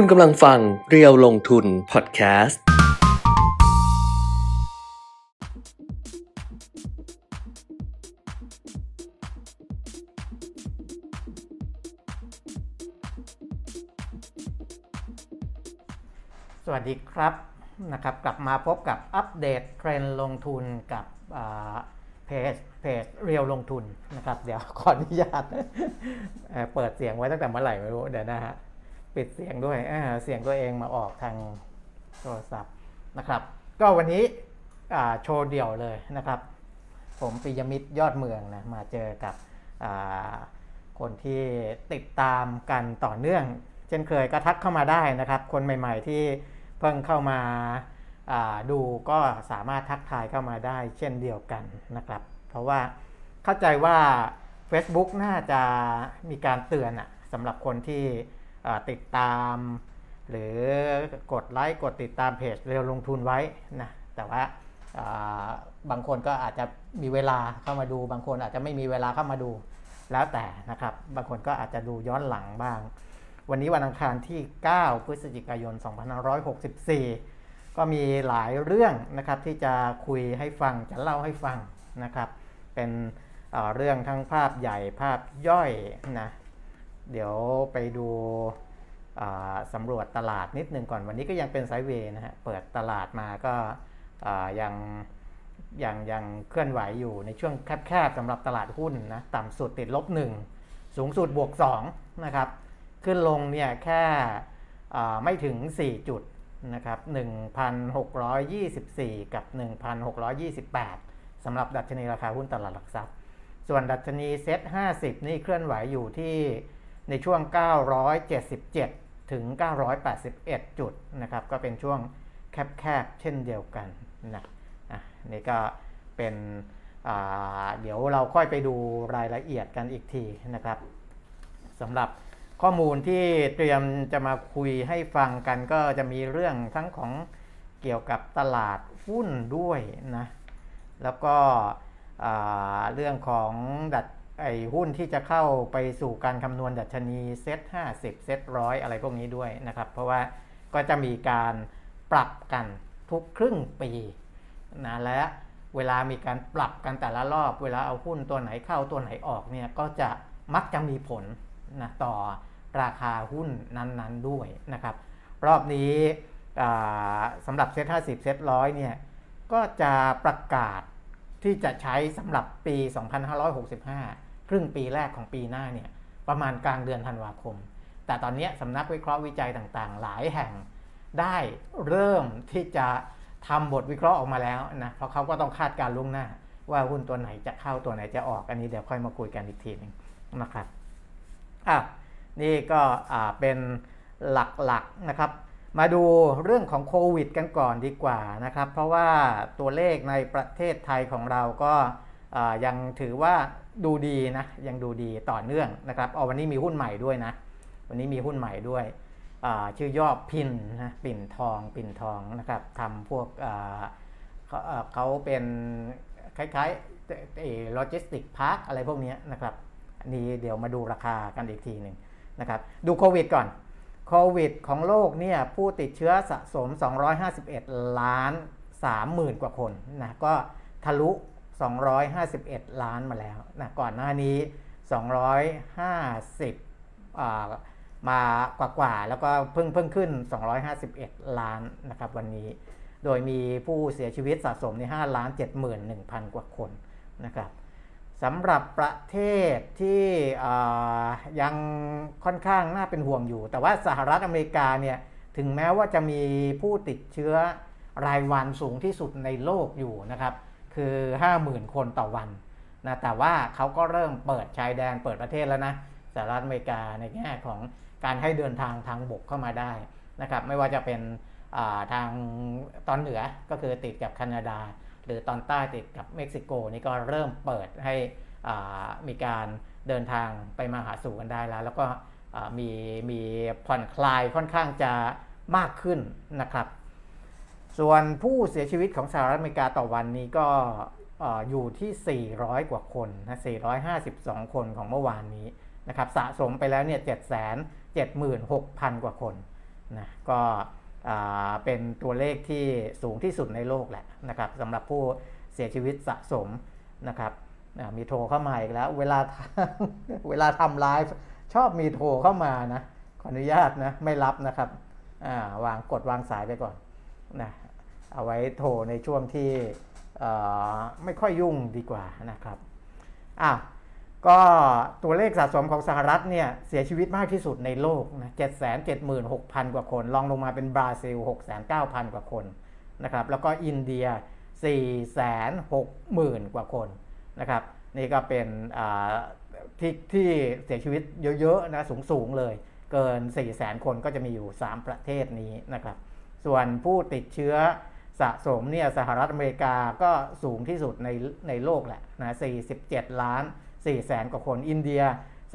คุณกำลังฟังเรียวลงทุนพอดแคสต์ สวัสดีครับนะครับ กลับมาพบกับอัปเดตเทรนด์ลงทุนกับเพจเพจเรียวลงทุนนะครับ เดี๋ยวขออนุญาตเปิดเสียงไว้ตั้งแต่เมื่อไหร่ไม่รู้เดี๋ยวนะฮะ ปิดเสียงด้วยเสียงตัวเองมาออกทางโทรศัพท์นะครับ ก็วันนี้โชว์เดี่ยวเลยนะครับ ผมปิยมิตรยอดเมืองนะมาเจอกับคนที่ติดตามกันต่อเนื่อง เช่นเคยก็ทักเข้ามาได้นะครับ คนใหม่ ๆ ที่เพิ่งเข้ามาาดูก็สามารถทักทายเข้ามาได้เช่นเดียวกันนะครับ เพราะว่าเข้าใจว่า Facebook น่าจะมีการเตือนอะสำหรับคนที่ ติดตาม หรือกดไลค์กดติดตามเพจเร็วลงทุนไว้นะแต่ว่าบางคนก็อาจจะมีเวลาเข้ามาดู บางคนอาจจะไม่มีเวลาเข้ามาดูแล้วแต่นะครับ บางคนก็อาจจะดูย้อนหลังบ้าง วันนี้วันอังคารที่ 9 พฤศจิกายน 2564 ก็มีหลายเรื่องนะครับที่จะคุยให้ฟังจะเล่าให้ฟังนะครับ เป็นเรื่องทั้งภาพใหญ่ภาพย่อยนะ เดี๋ยวไปดูสำรวจตลาดนิดนึงก่อนวันนี้ก็ยังเป็นไซด์เวย์นะฮะเปิดตลาดมาก็ยังยังยังเคลื่อนไหวอยู่ในช่วงแคบๆสำหรับตลาดหุ้นนะต่ำสุดติดลบ 1 สูงสุดบวก2นะครับขึ้นลงเนี่ยแค่ไม่ถึง 4 จุดนะครับ1,624 กับ 1,628สำหรับดัชนีราคาหุ้นตลาดหลักทรัพย์ ส่วนดัชนีเซ็ต50 นี่เคลื่อนไหวอยู่ที่ ในช่วง 977 ถึง 981 จุดนะครับ ก็เป็นช่วงแคบๆ เช่นเดียวกันนะอะนี่ก็เป็นอ่าเดี๋ยวเราค่อยไปดูรายละเอียดกันอีกทีนะครับสำหรับข้อมูลที่เตรียมจะมาคุยให้ฟังกันก็จะมีเรื่องทั้งของเกี่ยวกับตลาดหุ้นด้วยนะ แล้วก็อ่าเรื่องของดัช ไอ้หุ้นที่จะเข้าไปสู่การคำนวณดัชนีเซ็ต50เซ็ตร้อยอะไรพวกนี้ด้วยนะครับ เพราะว่าก็จะมีการปรับกันทุกครึ่งปีนะและเวลามีการปรับกันแต่ละรอบ เวลาเอาหุ้นตัวไหนเข้าตัวไหนออกเนี่ยก็จะมักจะมีผลนะต่อราคาหุ้นนั้นๆด้วยนะครับ รอบนี้สำหรับเซ็ต50เซ็ตร้อยเนี่ยก็จะประกาศที่จะใช้สำหรับปี 2565 ครึ่งปีแรกของปีหน้าเนี่ยประมาณกลางเดือนธันวาคม แต่ตอนนี้สำนักวิเคราะห์วิจัยต่างๆ หลายแห่งได้เริ่มที่จะทำบทวิเคราะห์ออกมาแล้วนะเพราะเขาก็ต้องคาดการณ์ล่วงหน้า ว่าหุ้นตัวไหนจะเข้าตัวไหนจะออกอันนี้เดี๋ยวค่อยมาคุยกันอีกทีหนึงนะครับอะนี่ก็เป็นหลักๆนะครับ มาดูเรื่องของโควิดกันก่อนดีกว่านะครับ เพราะว่าตัวเลขในประเทศไทยของเราก็ยังถือว่า ดูดีนะยังดูดีต่อเนื่องนะครับเอาวันนี้มีหุ้นใหม่ด้วยนะ วันนี้มีหุ้นใหม่ด้วยชื่อย่อ PIN นะปิ่นทองปิ่นทองนะครับทำพวกเขาเขาเป็นคล้ายๆ logistic park อะไรพวกเนี้ยนะครับนนี้เดี๋ยวมาดูราคากันอีกทีหนึ่งนะครับดูโควิดก่อนโควิดของโลกเนี่ยผู้ติดเชื้อสะสม 251 ล้าน 30,000 กว่าคนนะก็ทะลุ 251 ล้านมาแล้วนะก่อนหน้านี้ 250อ่ามากว่าแล้วก็เพิ่งเพิ่งขึ้น 251 ล้านนะครับวันนี้ โดยมีผู้เสียชีวิตสะสมใน5ล้าน71,000 กว่าคนนะครับสำหรับประเทศที่ยังค่อนข้างน่าเป็นห่วงอยู่ แต่ว่าสหรัฐอเมริกาเนี่ยถึงแม้ว่าจะมีผู้ติดเชื้อรายวันสูงที่สุดในโลกอยู่นะครับ คือ 50,000 คนต่อวันนะแต่ว่าเขาก็เริ่มเปิดชายแดนเปิดประเทศแล้วนะสหรัฐอเมริกาในแง่ของการให้เดินทางทางบกเข้ามาได้นะครับไม่ว่าจะเป็นาทางตอนเหนือก็คือติดกับแคนาดา หรือตอนใต้ติดกับเม็กซิโกนี่ก็เริ่มเปิดให้มีการเดินทางไปมาหาสู่กันได้แล้ว แล้วก็มีมีผ่อนคลายค่อนข้างจะมากขึ้นนะครับ ส่วนผู้เสียชีวิตของสหรัฐอเมริกาต่อวันนี้ก็ออยู่ที่ 400 กว่าคนนะ452 คนของเมื่อวานนี้นะครับสะสมไปแล้วเนี่ย 7 76,000 กว่าคนนะก็เป็นตัวเลขที่สูงที่สุดในโลกแหละนะครับสำหรับผู้เสียชีวิตสะสมนะครับมีโทรเข้ามาอีกแล้ว เวลาเวลาทำไลฟ์ชอบมีโทรเข้ามานะขออนุญาตนะไม่รับนะครับวางกดวางสายไปก่อนนะ เอาไว้โทรในช่วงที่ไม่ค่อยยุ่งดีกว่านะครับอะก็ตัวเลขสะสมของสหรัฐเนี่ยเสียชีวิตมากที่สุดในโลกนะ776,000 กว่าคนลองลงมาเป็นบราซิล 6,900 กว่าคนนะครับ แล้วก็อินเดีย 460,000 กว่าคนนะครับ นี่ก็เป็นที่ที่เสียชีวิตเยอะๆนะสูงๆเลย เกิน 400,000 คนก็จะมีอยู่ 3 ประเทศนี้นะครับ ส่วนผู้ติดเชื้อ สะสมเนี่ยสหรัฐอเมริกาก็สูงที่สุดในในโลกแหละนะ47 ล้าน4แสนกว่าคน อินเดีย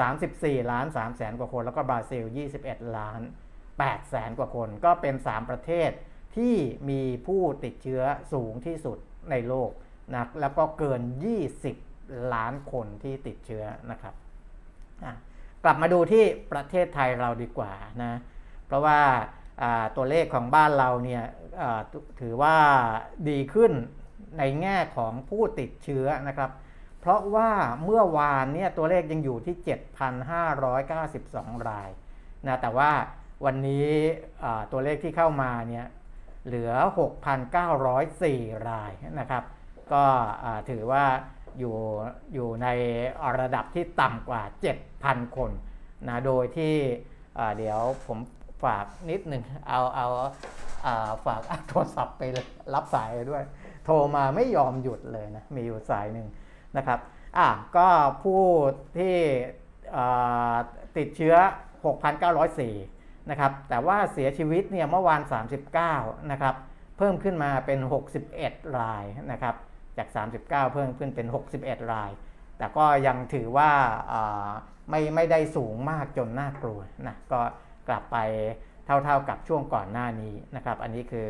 34 ล้าน3แสนกว่าคน แล้วก็บราซิล 21 ล้าน8แสนกว่าคน ก็เป็น 3 ประเทศที่มีผู้ติดเชื้อสูงที่สุดในโลกนะแล้วก็เกิน 20 ล้านคนที่ติดเชื้อนะครับ กลับมาดูที่ประเทศไทยเราดีกว่านะ เพราะว่า ตัวเลขของบ้านเราเนี่ยถือว่าดีขึ้นในแง่ของผู้ติดเชื้อนะครับ เพราะว่าเมื่อวานเนี่ยตัวเลขยังอยู่ที่ 7,592 รายนะแต่ว่าวันนี้ตัวเลขที่เข้ามาเนี่ยเหลือ 6,904 รายนะครับ ก็ถือว่าอยู่อยู่ในระดับที่ต่ำกว่า 7,000 คนนะโดยที่เดี๋ยวผม ฝากนิดหนึ่งเอาเอาฝากโทรศัพท์ไปรับสายด้วย โทรมาไม่ยอมหยุดเลยนะ มีอยู่สายหนึ่งนะครับอะก็ผู้ที่ติดเชื้อ 6,904 นะครับ แต่ว่าเสียชีวิตเนี่ยเมื่อวาน 39 นะครับ เพิ่มขึ้นมาเป็น 61 รายนะครับ จาก 39 เพิ่มขึ้นเป็น 61 ราย แต่ก็ยังถือว่าไม่ไม่ได้สูงมากจนน่ากลัวนะ ก็ กลับไปเท่าๆกับช่วงก่อนหน้านี้นะครับ อันนี้คือ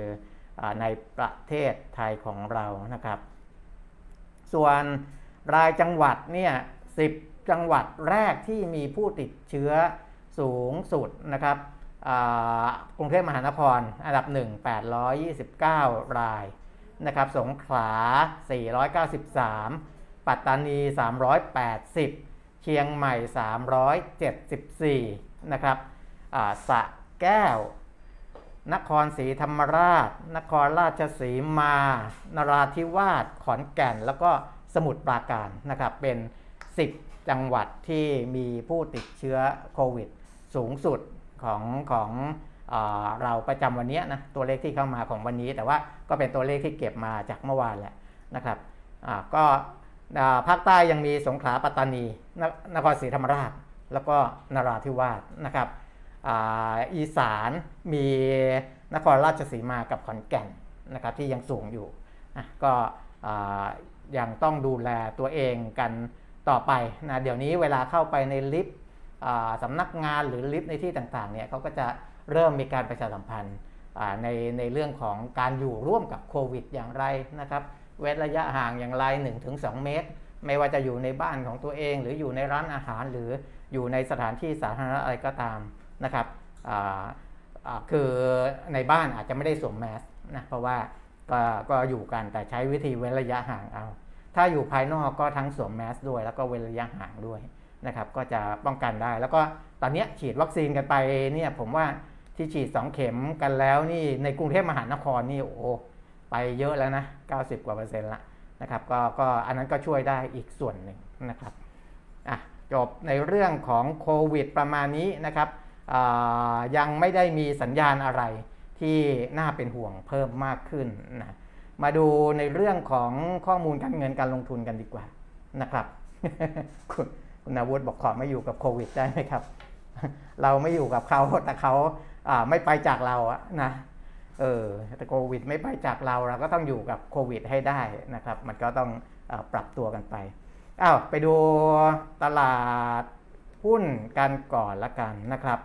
อในประเทศไทยของเรานะครับ ส่วนรายจังหวัดเนี่ยสิจังหวัดแรกที่มีผู้ติดเชื้อสูงสุดนะครับกรุงเทพมหานครอันดับ 1 829 รายนะครับ สงขลา 493 ปัตตานี 380 เชียงใหม่ 374 นะครับ สะแก้ว นครศรีธรรมราช นครราชสีมา นราธิวาส ขอนแก่น แล้วก็สมุทรปราการนะครับ เป็น 10 จังหวัดที่มีผู้ติดเชื้อโควิด สูงสุดของของอเราประจำวันนี้นะตัวเลขที่เข้ามาของวันนี้ แต่ว่าก็เป็นตัวเลขที่เก็บมาจากเมื่อวานแหละนะครับก็ภาคใต้ยังมีสงขลาปัตตานีนครศรีธรรมราช แล้วก็นราธิวาสนะครับ อีสานมีนครราชสีมากับขอนแก่นนะครับที่ยังสูงอยู่ก็ยังต้องดูแลตัวเองกันต่อไปนะเดี๋ยวนี้เวลาเข้าไปในลิฟต์สำนักงานหรือลิฟต์ในที่ต่างๆเนี่ยเขาก็จะเริ่มมีการประชาสัมพันธ์ในในเรื่องของการอยู่ร่วมกับโควิดอย่างไรนะครับเว้นระยะห่างอย่างไร 1-2 เมตร ไม่ว่าจะอยู่ในบ้านของตัวเอง หรืออยู่ในร้านอาหารหรืออยู่ในสถานที่สาธารณะอะไรก็ตาม นะครับคือในบ้านอาจจะไม่ได้สวมแมสนะเพราะว่าก็ก็อยู่กันแต่ใช้วิธีเว้นระยะห่างเอา ถ้าอยู่ภายนอกก็ทั้งสวมแมสด้วย แล้วก็เว้นระยะห่างด้วยนะครับ ก็จะป้องกันได้ แล้วก็ตอนนี้ฉีดวัคซีนกันไปเนี่ยผมว่าที่ฉีด 2 เข็มกันแล้วนี่ในกรุงเทพมหานครนี่โอ้ไปเยอะแล้วนะ 90 กว่าเปอร์เซ็นต์ละนะครับก็ก็อันนั้นก็ช่วยได้อีกส่วนหนึ่งนะครับอะจบในเรื่องของโควิดประมาณนี้นะครับ ยังไม่ได้มีสัญญาณอะไรที่น่าเป็นห่วงเพิ่มมากขึ้นนะมาดูในเรื่องของข้อมูลการเงินการลงทุนกันดีกว่านะครับ คุณคุณนาวุฒิบอกขอไม่อยู่กับโควิดได้ไหมครับ เราไม่อยู่กับเขาแต่เขาไม่ไปจากเราอะนะเออแต่โควิดไม่ไปจากเราเราก็ต้องอยู่กับโควิดให้ได้นะครับ มันก็ต้องอปรับตัวกันไปอ้าวไปดูตลาดหุ้นกันก่อนละกันนะครับ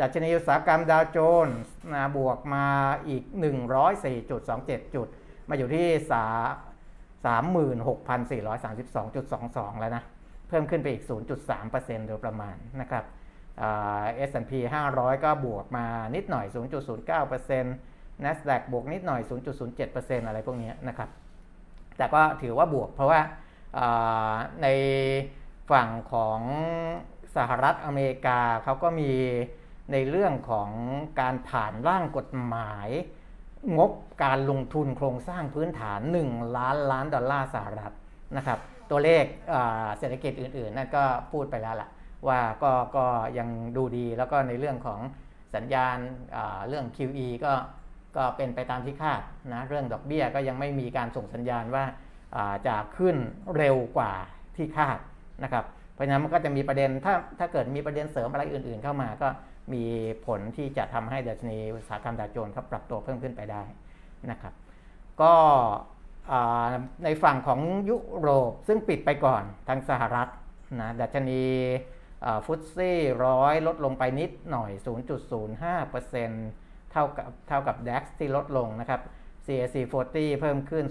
ดัชนีอุตสาหกรรมดาวโจนส์นะบวกมาอีก 104.27 จุด มาอยู่ที่ 36,432.22 แล้วนะ เพิ่มขึ้นไปอีก 0.3%โดยประมาณนะครับเอสแอนด์พี500 ก็บวกมานิดหน่อย 0.09% NASDAQ บวกนิดหน่อย 0.07%อะไรพวกนี้นะครับ แต่ก็ถือว่าบวกเพราะว่าในฝั่งของสหรัฐอเมริกาเขาก็มี ในเรื่องของการผ่านร่างกฎหมาย งบการลงทุนโครงสร้างพื้นฐาน 1 ล้านล้านดอลลาร์สหรัฐนะครับตัวเลขเศรษฐกิจอื่นๆนั่นก็พูดไปแล้วล่ะว่าก็ก็ยังดูดีแล้วก็ในเรื่องของสัญญาณเรื่อง QE ก็ก็เป็นไปตามที่คาดนะเรื่องดอกเบี้ยก็ยังไม่มีการส่งสัญญาณว่าจะขึ้นเร็วกว่าที่คาดนะครับเพราะฉะนั้นมันก็จะมีประเด็นถ้าถ้าเกิดมีประเด็นเสริมอะไรอื่นๆเข้ามาก็ มีผลที่จะทำให้ดัชนีอุตสาหกรรมดาวโจนส์เขาปรับตัวเพิ่มขึ้นไปได้นะครับ ก็ในฝั่งของยุโรปซึ่งปิดไปก่อนทางสหรัฐนะดัชนีฟุตซี่ร้อยลดลงไปนิดหน่อย 0.05%เท่ากับเท่ากับ DAX ที่ลดลงนะครับ CAC 40 เพิ่มขึ้น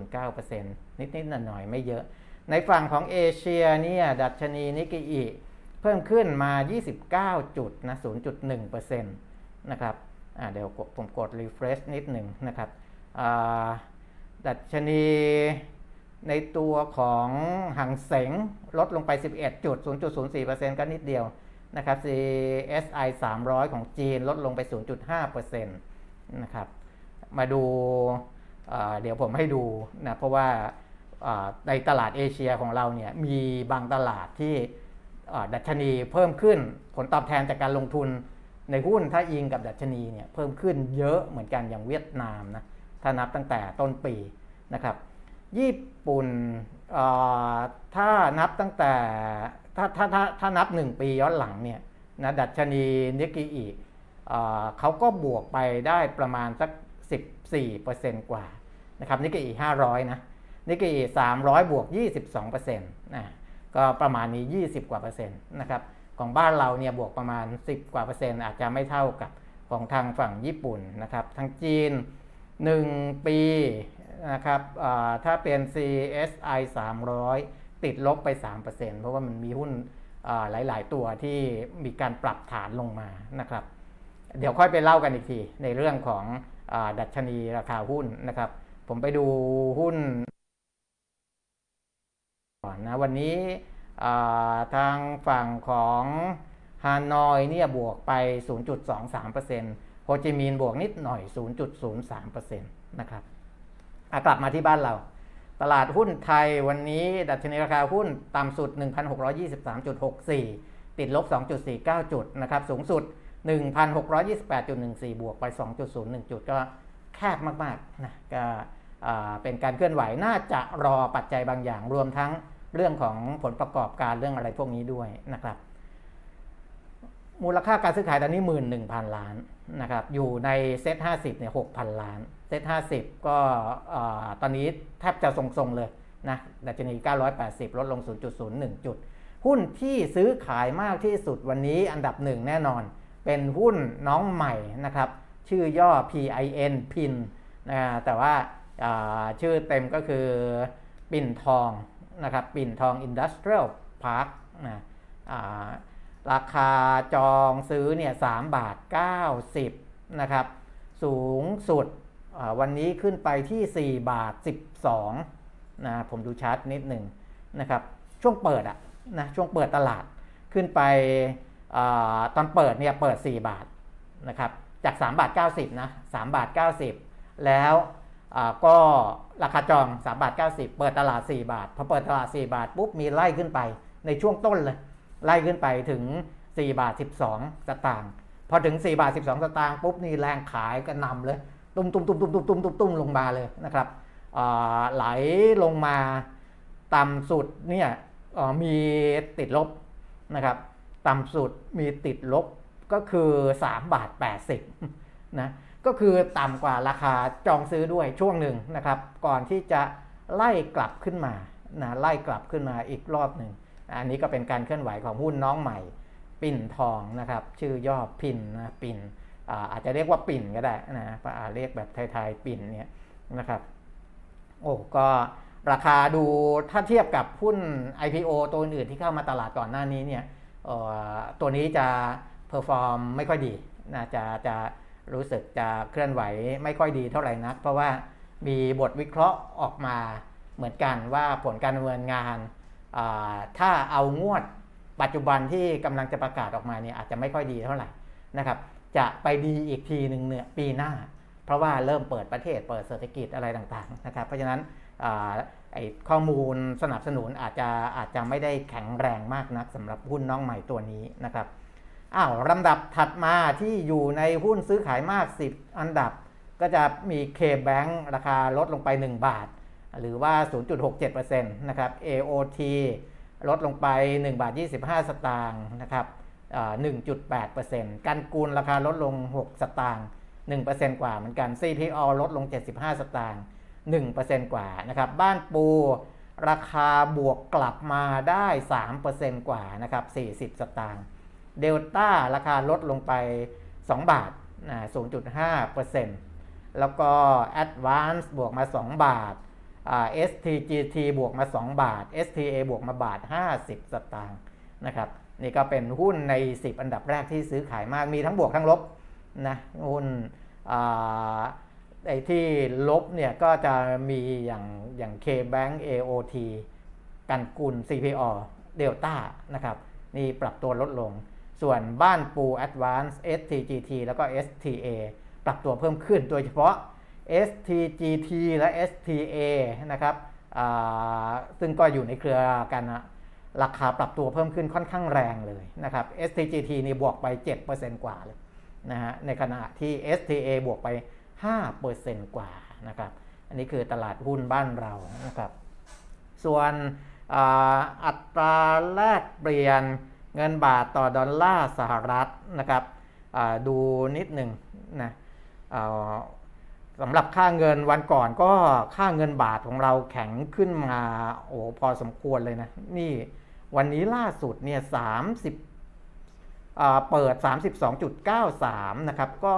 0.09%นิดๆหน่อยๆไม่เยอะ ในฝั่งของเอเชียเนี่ยดัชนีนิกเกอิ เพิ่มขึ้นมา 29 จุดนะ 0.1%นะครับเดี๋ยวผมกด refresh นิดหนึ่งนะครับดัชนีในตัวของหังเสงลดลงไป 11 จุด 0.04%ก็นิดเดียวนะครับ CSI 300 ของจีนลดลงไป 0.5%นะครับ มาดูเดี๋ยวผมให้ดูนะ เพราะว่าในตลาดเอเชียของเราเนี่ยมีบางตลาดที่ ดัชนีเพิ่มขึ้นผลตอบแทนจากการลงทุนในหุ้นถ้าอิงกับดัชนีเนี่ยเพิ่มขึ้นเยอะเหมือนกันอย่างเวียดนามนะถ้านับตั้งแต่ต้นปีนะครับ ญี่ปุ่นถ้านับตั้งแต่ถ้าถ้าถ้าถ้านับ 1 ปีย้อนหลังเนี่ยนะดัชนีนิกเกอีเขาก็บวกไปได้ประมาณสัก 14%กว่านะครับนิกเกอี500 นะนิกเกอี300 บวก 22%นะ ก็ประมาณนี้ 20 กว่าเปอร์เซ็นต์นะครับของบ้านเราเนี่ยบวกประมาณ 10 กว่าเปอร์เซ็นต์อาจจะไม่เท่ากับของทางฝั่งญี่ปุ่นนะครับทางจีน 1 ปีนะครับถ้าเป็น CSI 300 ติดลบไป 3%เพราะว่ามันมีหุ้นหลาย ๆ ตัวที่มีการปรับฐานลงมานะครับ เดี๋ยวค่อยไปเล่ากันอีกที ในเรื่องของอดัชนีราคาหุ้นนะครับ ผมไปดูหุ้น ก่อนนะวันนี้ทางฝั่งของฮานอยเนี่ยบวกไป 0.23%โฮจิมินห์บวกนิดหน่อย 0.03%นะครับกลับมาที่บ้านเรา ตลาดหุ้นไทยวันนี้ ดัชนีราคาหุ้นต่ำสุด 1,623.64 ติดลบ 2.49 จุดนะครับสูงสุด 1,628.14 บวกไป 2.01 จุดก็แคบมากๆนะก็เป็นการเคลื่อนไหวน่าจะรอปัจจัยบางอย่างรวมทั้ง เรื่องของผลประกอบการเรื่องอะไรพวกนี้ด้วยนะครับ มูลค่าการซื้อขายตอนนี้หมื่นหนึ่งพันล้านนะครับ อยู่ในเซ็ตห้าสิบเนี่ยหกพันล้าน เซ็ตห้าสิบก็ตอนนี้แทบจะทรงๆเลยนะดัชนี 980 ลดลง 0.01 จุด หุ้นที่ซื้อขายมากที่สุดวันนี้อันดับหนึ่งแน่นอน เป็นหุ้นน้องใหม่นะครับ ชื่อย่อ PIN PIN นะแต่ว่าชื่อเต็มก็คือปิ่นทอง นะครับปิ่นทองอินดัสเทรียลพาร์คนะราคาจองซื้อเนี่ยสามบาท90นะครับ สูงสุดวันนี้ขึ้นไปที่ 4 บาท 12นะผมดูชาร์ตนิดหนึ่งนะครับ ช่วงเปิดอะนะช่วงเปิดตลาดขึ้นไปอตอนเปิดเนี่ยเปิด 4 บาทนะครับจาก 3 บาท 90นะ3บาท 90 แล้ว ก็ราคาจอง3บาท90 เปิดตลาด 4 บาท พอเปิดตลาด 4 บาทปุ๊บมีไล่ขึ้นไปในช่วงต้นเลย ไล่ขึ้นไปถึง 4 บาท 12 สตางค์พอถึง 4 บาท 12 สตางค์ปุ๊บนี่แรงขายกันนำเลย ตุ้มตุ้มตุ้มตุ้มตุ้มตุ้มตุ้มตุ้มลงมาเลยนะครับไหลลงมาต่ำสุดเนี่ยมีติดลบนะครับต่ำสุดมีติดลบก็คือ 3 บาท 80นะ ก็คือต่ำกว่าราคาจองซื้อด้วยช่วงหนึ่งนะครับ ก่อนที่จะไล่กลับขึ้นมานะไล่กลับขึ้นมาอีกรอบหนึ่ง อันนี้ก็เป็นการเคลื่อนไหวของหุ้นน้องใหม่ ปิ่นทองนะครับ ชื่อย่อ PIN นะปิ่นอาจจะเรียกว่าปิ่นก็ได้นะเรียกแบบไทยๆปิ่นเนี่ยนะครับโอ้ก็ราคาดูถ้าเทียบกับหุ้น IPO ตัวอื่นที่เข้ามาตลาดก่อนหน้านี้เนี่ยตัวนี้จะ perform ไม่ค่อยดีนะจะจะ รู้สึกจะเคลื่อนไหวไม่ค่อยดีเท่าไหร่นัก เพราะว่ามีบทวิเคราะห์ออกมาเหมือนกันว่าผลการดำเนินงานถ้าเอางวดปัจจุบันที่กำลังจะประกาศออกมาเนี่ยอาจจะไม่ค่อยดีเท่าไหร่นะครับ จะไปดีอีกทีหนึ่งเนี่ยปีหน้า เพราะว่าเริ่มเปิดประเทศเปิดเศรษฐกิจอะไรต่างๆนะครับ เพราะฉะนั้นอ่าไอ้ข้อมูลสนับสนุนอาจจะอาจจะไม่ได้แข็งแรงมากนักสำหรับหุ้นน้องใหม่ตัวนี้นะครับ อ้าวลำดับถัดมาที่อยู่ในหุ้นซื้อขายมาก 10 อันดับ ก็จะมี K-Bank ราคาลดลงไป 1 บาท หรือว่า 0.67%นะครับ AOT ลดลงไป 1 บาท 25 สตางค์นะครับอ่า1.8%กันกูลราคาลดลง 6 สตางค์1%กว่าเหมือนกัน CPO ลดลง 75 สตางค์1%กว่านะครับ บ้านปูราคาบวกกลับมาได้ 3%กว่านะครับ40 สตางค์ เดลต้าราคาลดลงไป 2 บาทนะ0.5%แล้วก็ Advance บวกมา 2 บาทอ่า STGT บวกมา 2 บาท STA บวกมาบาท 50 สตางค์นะครับนี่ก็เป็นหุ้นใน 10 อันดับแรกที่ซื้อขายมากมีทั้งบวกทั้งลบนะหุ้นอ่าไอ้ที่ลบเนี่ยก็จะมีอย่างอย่าง KBank AOT กันกุล CPO Delta นะครับนี่ปรับตัวลดลง ส่วนบ้านปู Advance STGT แล้วก็ STA ปรับตัวเพิ่มขึ้น โดยเฉพาะ STGT และ STA นะครับซึ่งก็อยู่ในเครือกันนะราคาปรับตัวเพิ่มขึ้นค่อนข้างแรงเลยนะครับ STGT นี่บวกไป 7%กว่าเลยนะฮะ ในขณะที่ STA บวกไป 5%กว่านะครับ อันนี้คือตลาดหุ้นบ้านเรานะครับ ส่วนออัตราแลกเปลี่ยน เงินบาทต่อดอลลาร์สหรัฐนะครับดูนิดหนึ่งนะสำหรับค่าเงินวันก่อนก็ค่าเงินบาทของเราแข็งขึ้นมาโอ้พอสมควรเลยนะนี่วันนี้ล่าสุดเนี่ย30อ่าเปิด 32.93 นะครับ ก็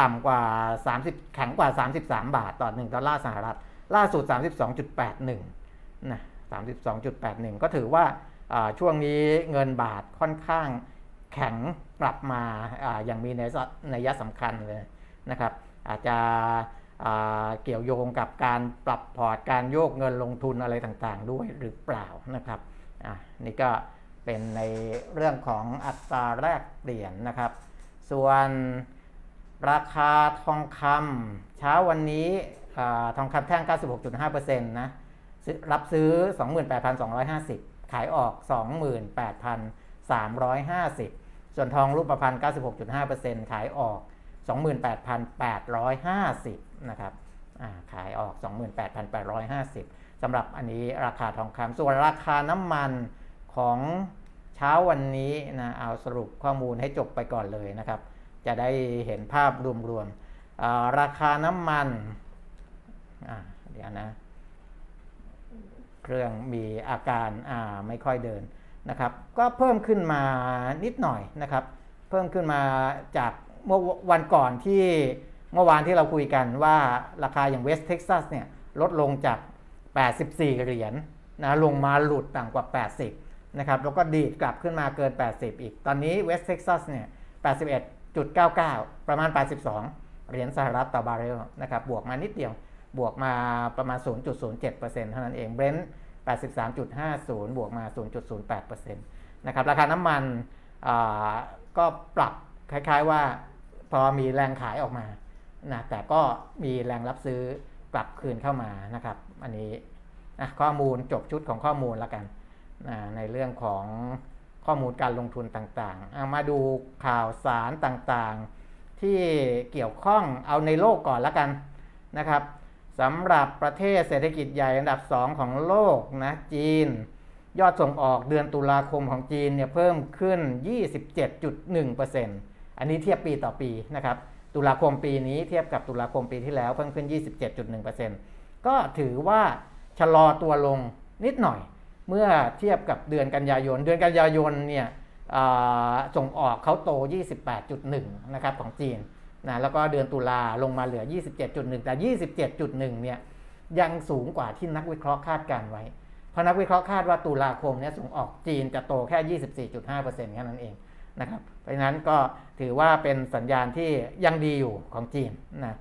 ต่ำกว่า 30 แข็งกว่า 33 บาทต่อ 1 ดอลลาร์สหรัฐ ล่าสุด 32.81 นะ 32.81 ก็ถือว่า ช่วงนี้เงินบาทค่อนข้างแข็งกลับมาออย่างมีในในยะสำคัญเลยนะครับ อาจจะเกี่ยวโยงกับการปรับพอร์ตการโยกเงินลงทุนอะไรต่างๆ ด้วยหรือเปล่านะครับนี่ก็เป็นในเรื่องของอัตราแลกเปลี่ยนนะครับ ส่วนราคาทองคำเช้าวันนี้อทองคำแท่ง 96.5%นะซื้อรับซื้อ 28,250 ขายออก 28,350 ส่วนทองรูปพรรณ96.5%ขายออก 28,850 นะครับอ่าขายออก 28,850สำหรับอันนี้ราคาทองคำส่วนราคาน้ำมันของเช้าวันนี้นะเอาสรุปข้อมูลให้จบไปก่อนเลยนะครับ จะได้เห็นภาพรวมๆราคาน้ำมันเดี๋ยวนะ เครื่องมีอาการอ่าไม่ค่อยเดินนะครับ ก็เพิ่มขึ้นมานิดหน่อยนะครับ เพิ่มขึ้นมาจากเมื่อวันก่อนที่เมื่อวานที่เราคุยกันว่าราคาอย่างเวสเท็กซัสเนี่ยลดลงจาก 84 เหรียญนะลงมาหลุดต่ำกว่า 80 นะครับ แล้วก็ดีดกลับขึ้นมาเกิน 80 อีก ตอนนี้เวสเท็กซัสเนี่ย81.99 ประมาณ 82 เหรียญสหรัฐต่อบาร์เรลนะครับ บวกมานิดเดียว บวกมาประมาณ 0.07%เท่านั้นเองเบรนท์83.50 บวกมา 0.08%นะครับราคาน้ำมันก็ปรับคล้ายๆว่าพอมีแรงขายออกมานะแต่ก็มีแรงรับซื้อกลับคืนเข้ามานะครับ อันนี้นะข้อมูลจบชุดของข้อมูลแล้วกันนะในเรื่องของข้อมูลการลงทุนต่างๆ เอามาดูข่าวสารต่างๆ ที่เกี่ยวข้องเอาในโลกก่อนแล้วกันนะครับ สำหรับประเทศเศรษฐกิจใหญ่อันดับ 2 ของโลกนะจีน ยอดส่งออกเดือนตุลาคมของจีนเนี่ยเพิ่มขึ้น 27.1%อันนี้เทียบปีต่อปีนะครับตุลาคมปีนี้เทียบกับตุลาคมปีที่แล้วเพิ่มขึ้น 27.1%ก็ถือว่าชะลอตัวลงนิดหน่อย เมื่อเทียบกับเดือนกันยายน เดือนกันยายนเนี่ยส่งออกเขาโต 28.1 นะครับของจีน นะแล้วก็เดือนตุลาลงมาเหลือ 27.1 แต่ 27.1 เนี่ยยังสูงกว่าที่นักวิเคราะห์คาดการไว้ เพราะนักวิเคราะห์คาดว่าตุลาคมเนี่ยส่งออกจีนจะโตแค่ 24.5%แค่นั้นเองนะครับ เพราะฉะนั้นก็ถือว่าเป็นสัญญาณที่ยังดีอยู่ของจีนนะ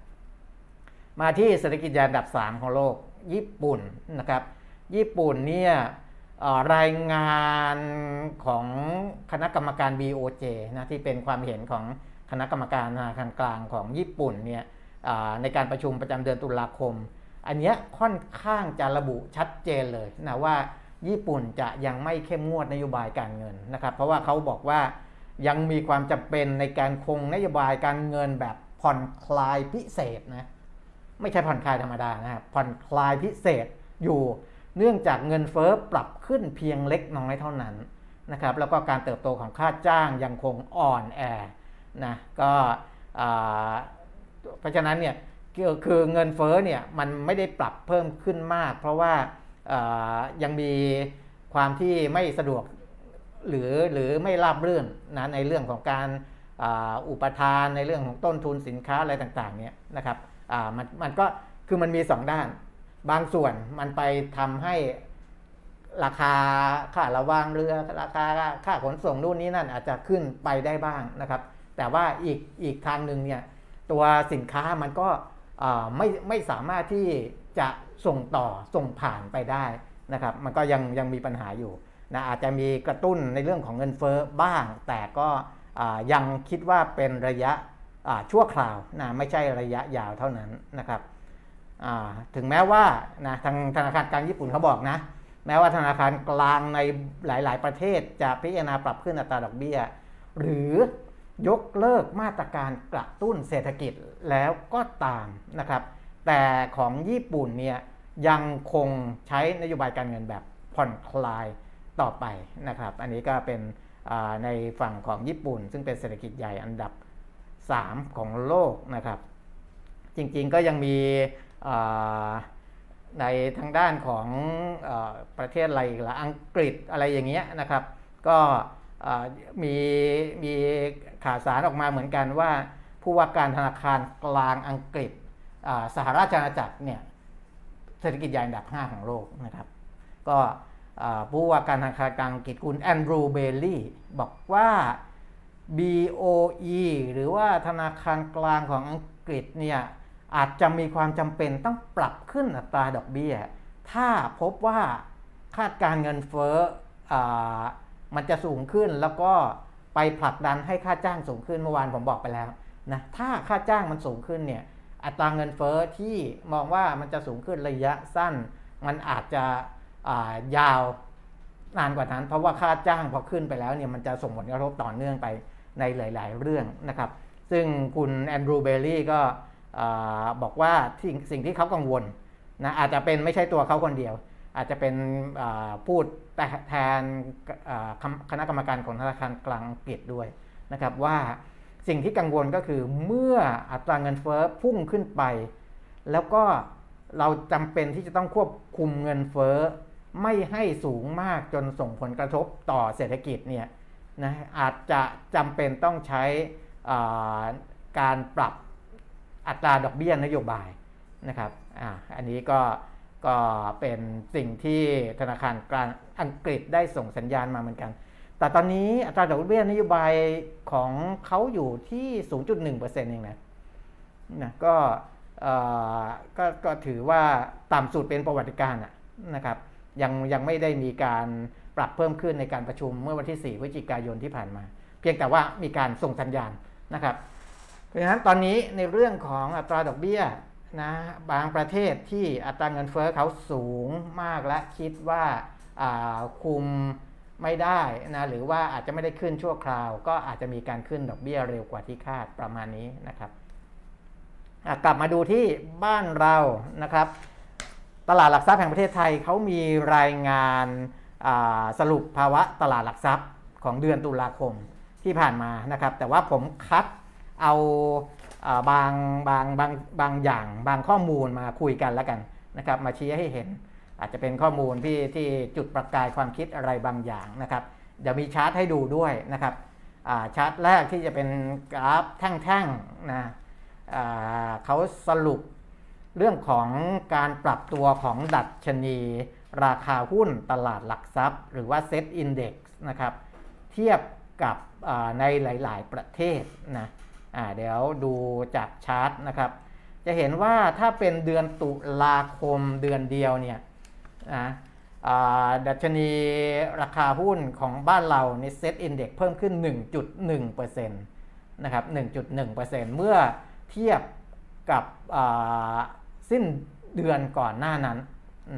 มาที่เศรษฐกิจใหญ่อันดับ 3 ของโลก ญี่ปุ่นนะครับ ญี่ปุ่นเนี่ยรายงานของคณะกรรมการ BOJ นะที่เป็นความเห็นของ คณะกรรมการธนาคารกลางของญี่ปุ่นเนี่ยในการประชุมประจำเดือนตุลาคม อันนี้ค่อนข้างจะระบุชัดเจนเลยนะว่าญี่ปุ่นจะยังไม่เข้มงวดนโยบายการเงินนะครับเพราะว่าเขาบอกว่ายังมีความจำเป็นในการคงนโยบายการเงินแบบผ่อนคลายพิเศษนะไม่ใช่ผ่อนคลายธรรมดานะครับผ่อนคลายพิเศษอยู่เนื่องจากเงินเฟอ้อปรับขึ้นเพียงเล็กน้อยเท่านั้นนะครับแล้วก็การเติบโตของค่าจ้างยังคงอ่อนแอ นะก็เพราะฉะนั้นเนี่ยคือเงินเฟ้อเนี่ยมันไม่ได้ปรับเพิ่มขึ้นมาก เพราะว่ายังมีความที่ไม่สะดวกหรือหรือไม่ราบรื่นนะในเรื่องของการอุปทานในเรื่องของต้นทุนสินค้าอะไรต่างๆเนี่ยนะครับมันมันก็คือมันมี 2 ด้าน บางส่วนมันไปทำให้ราคาค่าระวางเรือราคาค่าขนส่งนู่นนี้นั่นอาจจะขึ้นไปได้บ้างนะครับ แต่ว่าอีกอีกทางหนึ่งเนี่ยตัวสินค้ามันก็ไม่ไม่สามารถที่จะส่งต่อส่งผ่านไปได้นะครับมันก็ยังยังมีปัญหาอยู่นะอาจจะมีกระตุ้นในเรื่องของเงินเฟอ้อบ้าง แต่ก็ยังคิดว่าเป็นระยะชั่วคราวนะไม่ใช่ระยะยาวเท่านั้นนะครับถึงแม้ว่านะทางธนาคารกลางญี่ปุ่นเขาบอกนะแม้ว่าธนาคารกลางในหลาย ๆ ประเทศจะพิจารณาปรับขึ้นอัตราดอกเบี้ย หรือ ยกเลิกมาตรการกระตุ้นเศรษฐกิจแล้วก็ตามนะครับ แต่ของญี่ปุ่นเนี่ยยังคงใช้นโยบายการเงินแบบผ่อนคลายต่อไปนะครับ อันนี้ก็เป็นในฝั่งของญี่ปุ่น ซึ่งเป็นเศรษฐกิจใหญ่อันดับ 3 ของโลกนะครับ จริงๆก็ยังมีในทางด้านของอประเทศอะไรละอังกฤษอะไรอย่างเงี้ยนะครับ ก็มีมี ข่าวสารออกมาเหมือนกันว่า ผู้ว่าการธนาคารกลางอังกฤษสหราชอาณาจักรเนี่ยเศรษฐกิจใหญ่อันดับ 5 ของโลกนะครับ ก็ผู้ว่าการธนาคารกลางอังกฤษคุณแอนดรูว์ เบลีย์บอกว่า BOE หรือว่าธนาคารกลางของอังกฤษเนี่ยอาจจะมีความจำเป็นต้องปรับขึ้นอัตราดอกเบี้ย ถ้าพบว่าคาดการเงินเฟ้ออมันจะสูงขึ้นแล้วก็ ไปผลักดันให้ค่าจ้างสูงขึ้นเมื่อวานผมบอกไปแล้วนะถ้าค่าจ้างมันสูงขึ้นเนี่ยอัตราเงินเฟ้อที่มองว่ามันจะสูงขึ้นระยะสั้น มันอาจจะยาวนานกว่านั้น เพราะว่าค่าจ้างพอขึ้นไปแล้วเนี่ยมันจะส่งผลกระทบต่อเนื่องไปในหลาย ๆ เรื่องนะครับ ซึ่งคุณแอนดรูเบลลี่ก็บอกว่าสิ่งที่เขากังวลนะอาจจะเป็นไม่ใช่ตัวเขาคนเดียว อาจจะเป็นพูด แต่แทนคณะกรรมการของธนาคารกลางอังกฤษด้วยนะครับว่าสิ่งที่กังวลก็คือเมื่ออัตราเงินเฟ้อพุ่งขึ้นไป แล้วก็เราจำเป็นที่จะต้องควบคุมเงินเฟ้อไม่ให้สูงมากจนส่งผลกระทบต่อเศรษฐกิจเนี่ยนะอาจจะจำเป็นต้องใช้การปรับอัตราดอกเบี้ยนโยบายนะครับออันนี้ก็ ก็เป็นสิ่งที่ธนาคารกลางอังกฤษได้ส่งสัญญาณมาเหมือนกัน แต่ตอนนี้อัตราดอกเบี้ยนโยบายของเขาอยู่ที่ 0.1%เองนะนะก็ก็ก็ถือว่าต่ำสุดเป็นประวัติการนะครับ ยังยังไม่ได้มีการปรับเพิ่มขึ้นในการประชุมเมื่อวันที่ 4 พฤศจิกายนที่ผ่านมา เพียงแต่ว่ามีการส่งสัญญาณนะครับ เพราะฉะนั้นตอนนี้ในเรื่องของอัตราดอกเบี้ย นะบางประเทศที่อัตราเงินเฟอ้อเขาสูงมากและคิดว่าคุมไม่ได้นะหรือว่าอาจจะไม่ได้ขึ้นชั่วคราว ก็อาจจะมีการขึ้นดอกเบี้ยเร็วกว่าที่คาดประมาณนี้นะครับกลับมาดูที่บ้านเรานะครับ ตลาดหลักทรัพย์แห่งประเทศไทยเขามีรายงานสรุปภาวะตลาดหลักทรัพย์ของเดือนตุลาคมที่ผ่านมานะครับ แต่ว่าผมคัดเอา บางบางบางบางอย่างบางข้อมูลมาคุยกันแล้วกันนะครับ มาชี้ให้เห็น อาจจะเป็นข้อมูลที่ที่จุดประกายความคิดอะไรบางอย่างนะครับเดี๋ยวมีชาร์ตให้ดูด้วยนะครับชาร์ตแรกที่จะเป็นกราฟแท่งๆนะเขาสรุปเรื่องของการปรับตัวของดัชนี ราคาหุ้นตลาดหลักทรัพย์ หรือว่า Set Index นะครับ เทียบกับในหลาย ๆ ประเทศนะ อ่าเดี๋ยวดูจากชาร์ตนะครับ จะเห็นว่าถ้าเป็นเดือนตุลาคมเดือนเดียวเนี่ยนะดัชนีราคาหุ้นของบ้านเราในเซ็ตอินเด็กเพิ่มขึ้น 1.1%นะครับ 1.1%เมื่อเทียบกับสิ้นเดือนก่อนหน้านั้น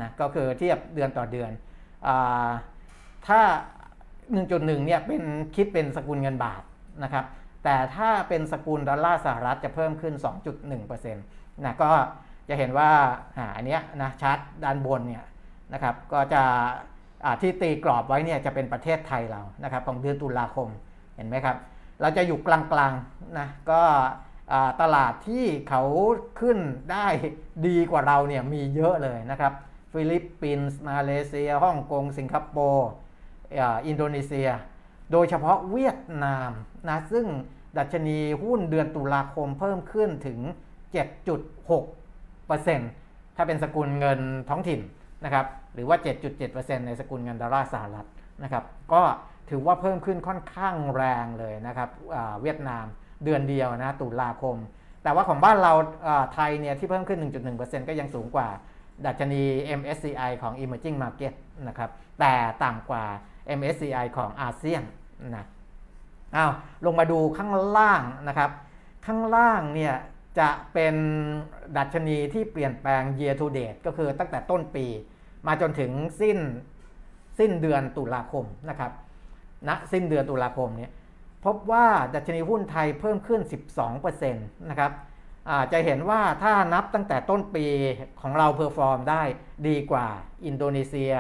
นะก็คือเทียบเดือนต่อเดือนอถ้า 1.1เนี่ยเป็นคิดเป็นสกุลเงินบาทนะครับ แต่ถ้าเป็นสกุลดอลลาร์สหรัฐจะเพิ่มขึ้น 2.1%นะก็จะเห็นว่าอันนี้นะชาร์ตด้านบนเนี่ยนะครับก็จะที่ตีกรอบไว้เนี่ยจะเป็นประเทศไทยเรานะครับของเดือนตุลาคมเห็นไหมครับ เราจะอยู่กลางๆนะก็ตลาดที่เขาขึ้นได้ดีกว่าเราเนี่ยมีเยอะเลยนะครับ ฟิลิปปินส์มาเลเซียฮ่องกง สิงคโปร์อินโดนีเซีย โดยเฉพาะเวียดนามนะซึ่ง ดัชนีหุ้นเดือนตุลาคมเพิ่มขึ้นถึง 7.6%ถ้าเป็นสกุลเงินท้องถิ่นนะครับหรือว่า 7.7%ในสกุลเงินดอลลาร์สหรัฐนะครับก็ถือว่าเพิ่มขึ้นค่อนข้างแรงเลยนะครับเวียดนามเดือนเดียวนะตุลาคม แต่ว่าของบ้านเราไทยเนี่ยที่เพิ่มขึ้น 1.1%ก็ยังสูงกว่าดัชนี MSCI ของ Emerging Market นะครับแต่ต่ำกว่า MSCI ของอาเซียนนะ อ้าวลงมาดูข้างล่างนะครับ ข้างล่างเนี่ยจะเป็นดัชนีที่เปลี่ยนแปลง year to date ก็คือตั้งแต่ต้นปี มาจนถึงสิ้นสิ้นเดือนตุลาคมนะครับณนะสิ้นเดือนตุลาคมเนี่ยพบว่าดัชนีหุ้นไทยเพิ่มขึ้น 12%นะครับจะเห็นว่าถ้านับตั้งแต่ต้นปีของเรา perform ได้ดีกว่าอินโดนีเซีย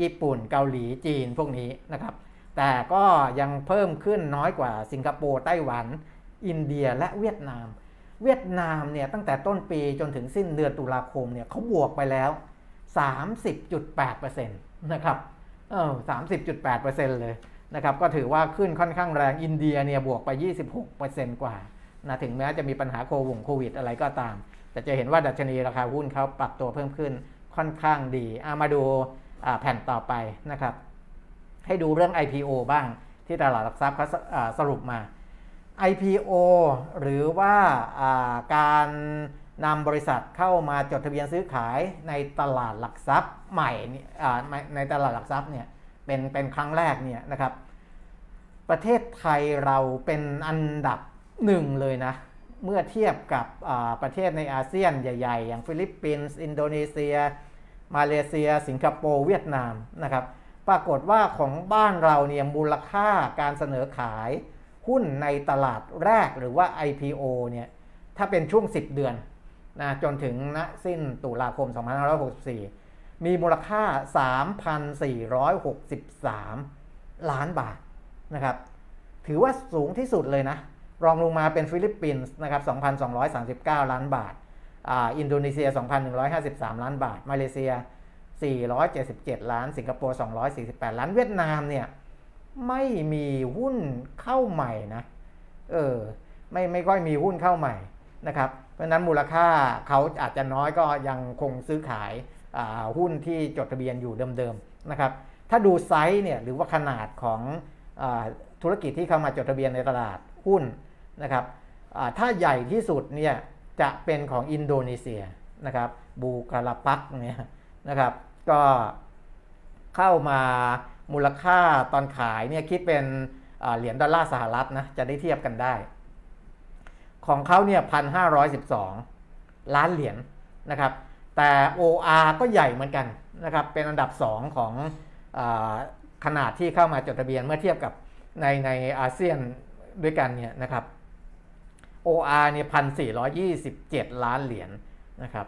ญี่ปุ่น เกาหลีจีนพวกนี้นะครับ แต่ก็ยังเพิ่มขึ้นน้อยกว่าสิงคโปร์ไต้หวัน อินเดียและเวียดนาม เวียดนามเนี่ยตั้งแต่ต้นปีจนถึงสิ้นเดือนตุลาคมเนี่ยเขาบวกไปแล้ว 30.8%นะครับเออ30.8%เลยนะครับก็ถือว่าขึ้นค่อนข้างแรงอินเดียเนี่ยบวกไป 26%กว่านะถึงแม้จะมีปัญหาโควงโควิดอะไรก็ตาม แต่จะเห็นว่าดัชนีราคาหุ้นเขาปรับตัวเพิ่มขึ้นค่อนข้างดีามาดูแผ่นต่อไปนะครับ ให้ดูเรื่อง IPO บ้างที่ตลาดหลักทรัพย์เขาสรุปมา IPO หรือว่าการนำบริษัทเข้ามาจดทะเบียนซื้อขายในตลาดหลักทรัพย์ใหม่ในตลาดหลักทรัพย์เนี่ยเป็นเป็นครั้งแรกเนี่ยนะครับ ประเทศไทยเราเป็นอันดับหนึ่งเลยนะ เมื่อเทียบกับประเทศในอาเซียนใหญ่ ๆ อย่างฟิลิปปินส์ อินโดนีเซีย มาเลเซีย สิงคโปร์ เวียดนามนะครับ ปรากฏว่าของบ้านเราเนี่ยมูลค่าการเสนอขายหุ้นในตลาดแรกหรือว่า IPO เนี่ยถ้าเป็นช่วง 10 เดือนนะจนถึงณสิ้นตุลาคม 2564 มีมูลค่า 3,463 ล้านบาทนะครับ ถือว่าสูงที่สุดเลยนะ รองลงมาเป็นฟิลิปปินส์นะครับ 2,239 ล้านบาทออินโดนีเซีย 2,153 ล้านบาท มาเลเซีย 477 ล้าน สิงคโปร์ 248 ล้าน เวียดนามเนี่ยไม่มีหุ้นเข้าใหม่นะเออไม่ไม่ค่อยมีหุ้นเข้าใหม่นะครับ เพราะนั้นมูลค่าเขาอาจจะน้อยก็ยังคงซื้อขายหุ้นที่จดทะเบียนอยู่เดิมๆนะครับ ถ้าดูไซส์เนี่ยหรือว่าขนาดของอธุรกิจที่เข้ามาจดทะเบียนในตลาดหุ้นนะครับถ้าใหญ่ที่สุดเนี่ยจะเป็นของอินโดนีเซียนะครับบูการาปักเนี่ยนะครับ ก็เข้ามามูลค่าตอนขายเนี่ยคิดเป็นเหรียญดอลลาร์สหรัฐนะจะได้เทียบกันได้ ของเขาเนี่ยพันห้าร้อยสิบสองล้านเหรียญนนะครับแต่ OR ก็ใหญ่เหมือนกันนะครับเป็นอันดับ 2 ของอขนาดที่เข้ามาจดทะเบียนเมื่อเทียบกับในในอาเซียนด้วยกันเนี่ยนะครับ OR เนี่ยพันสี่ยี่สิบเจ็ดล้านเหรียญนนะครับ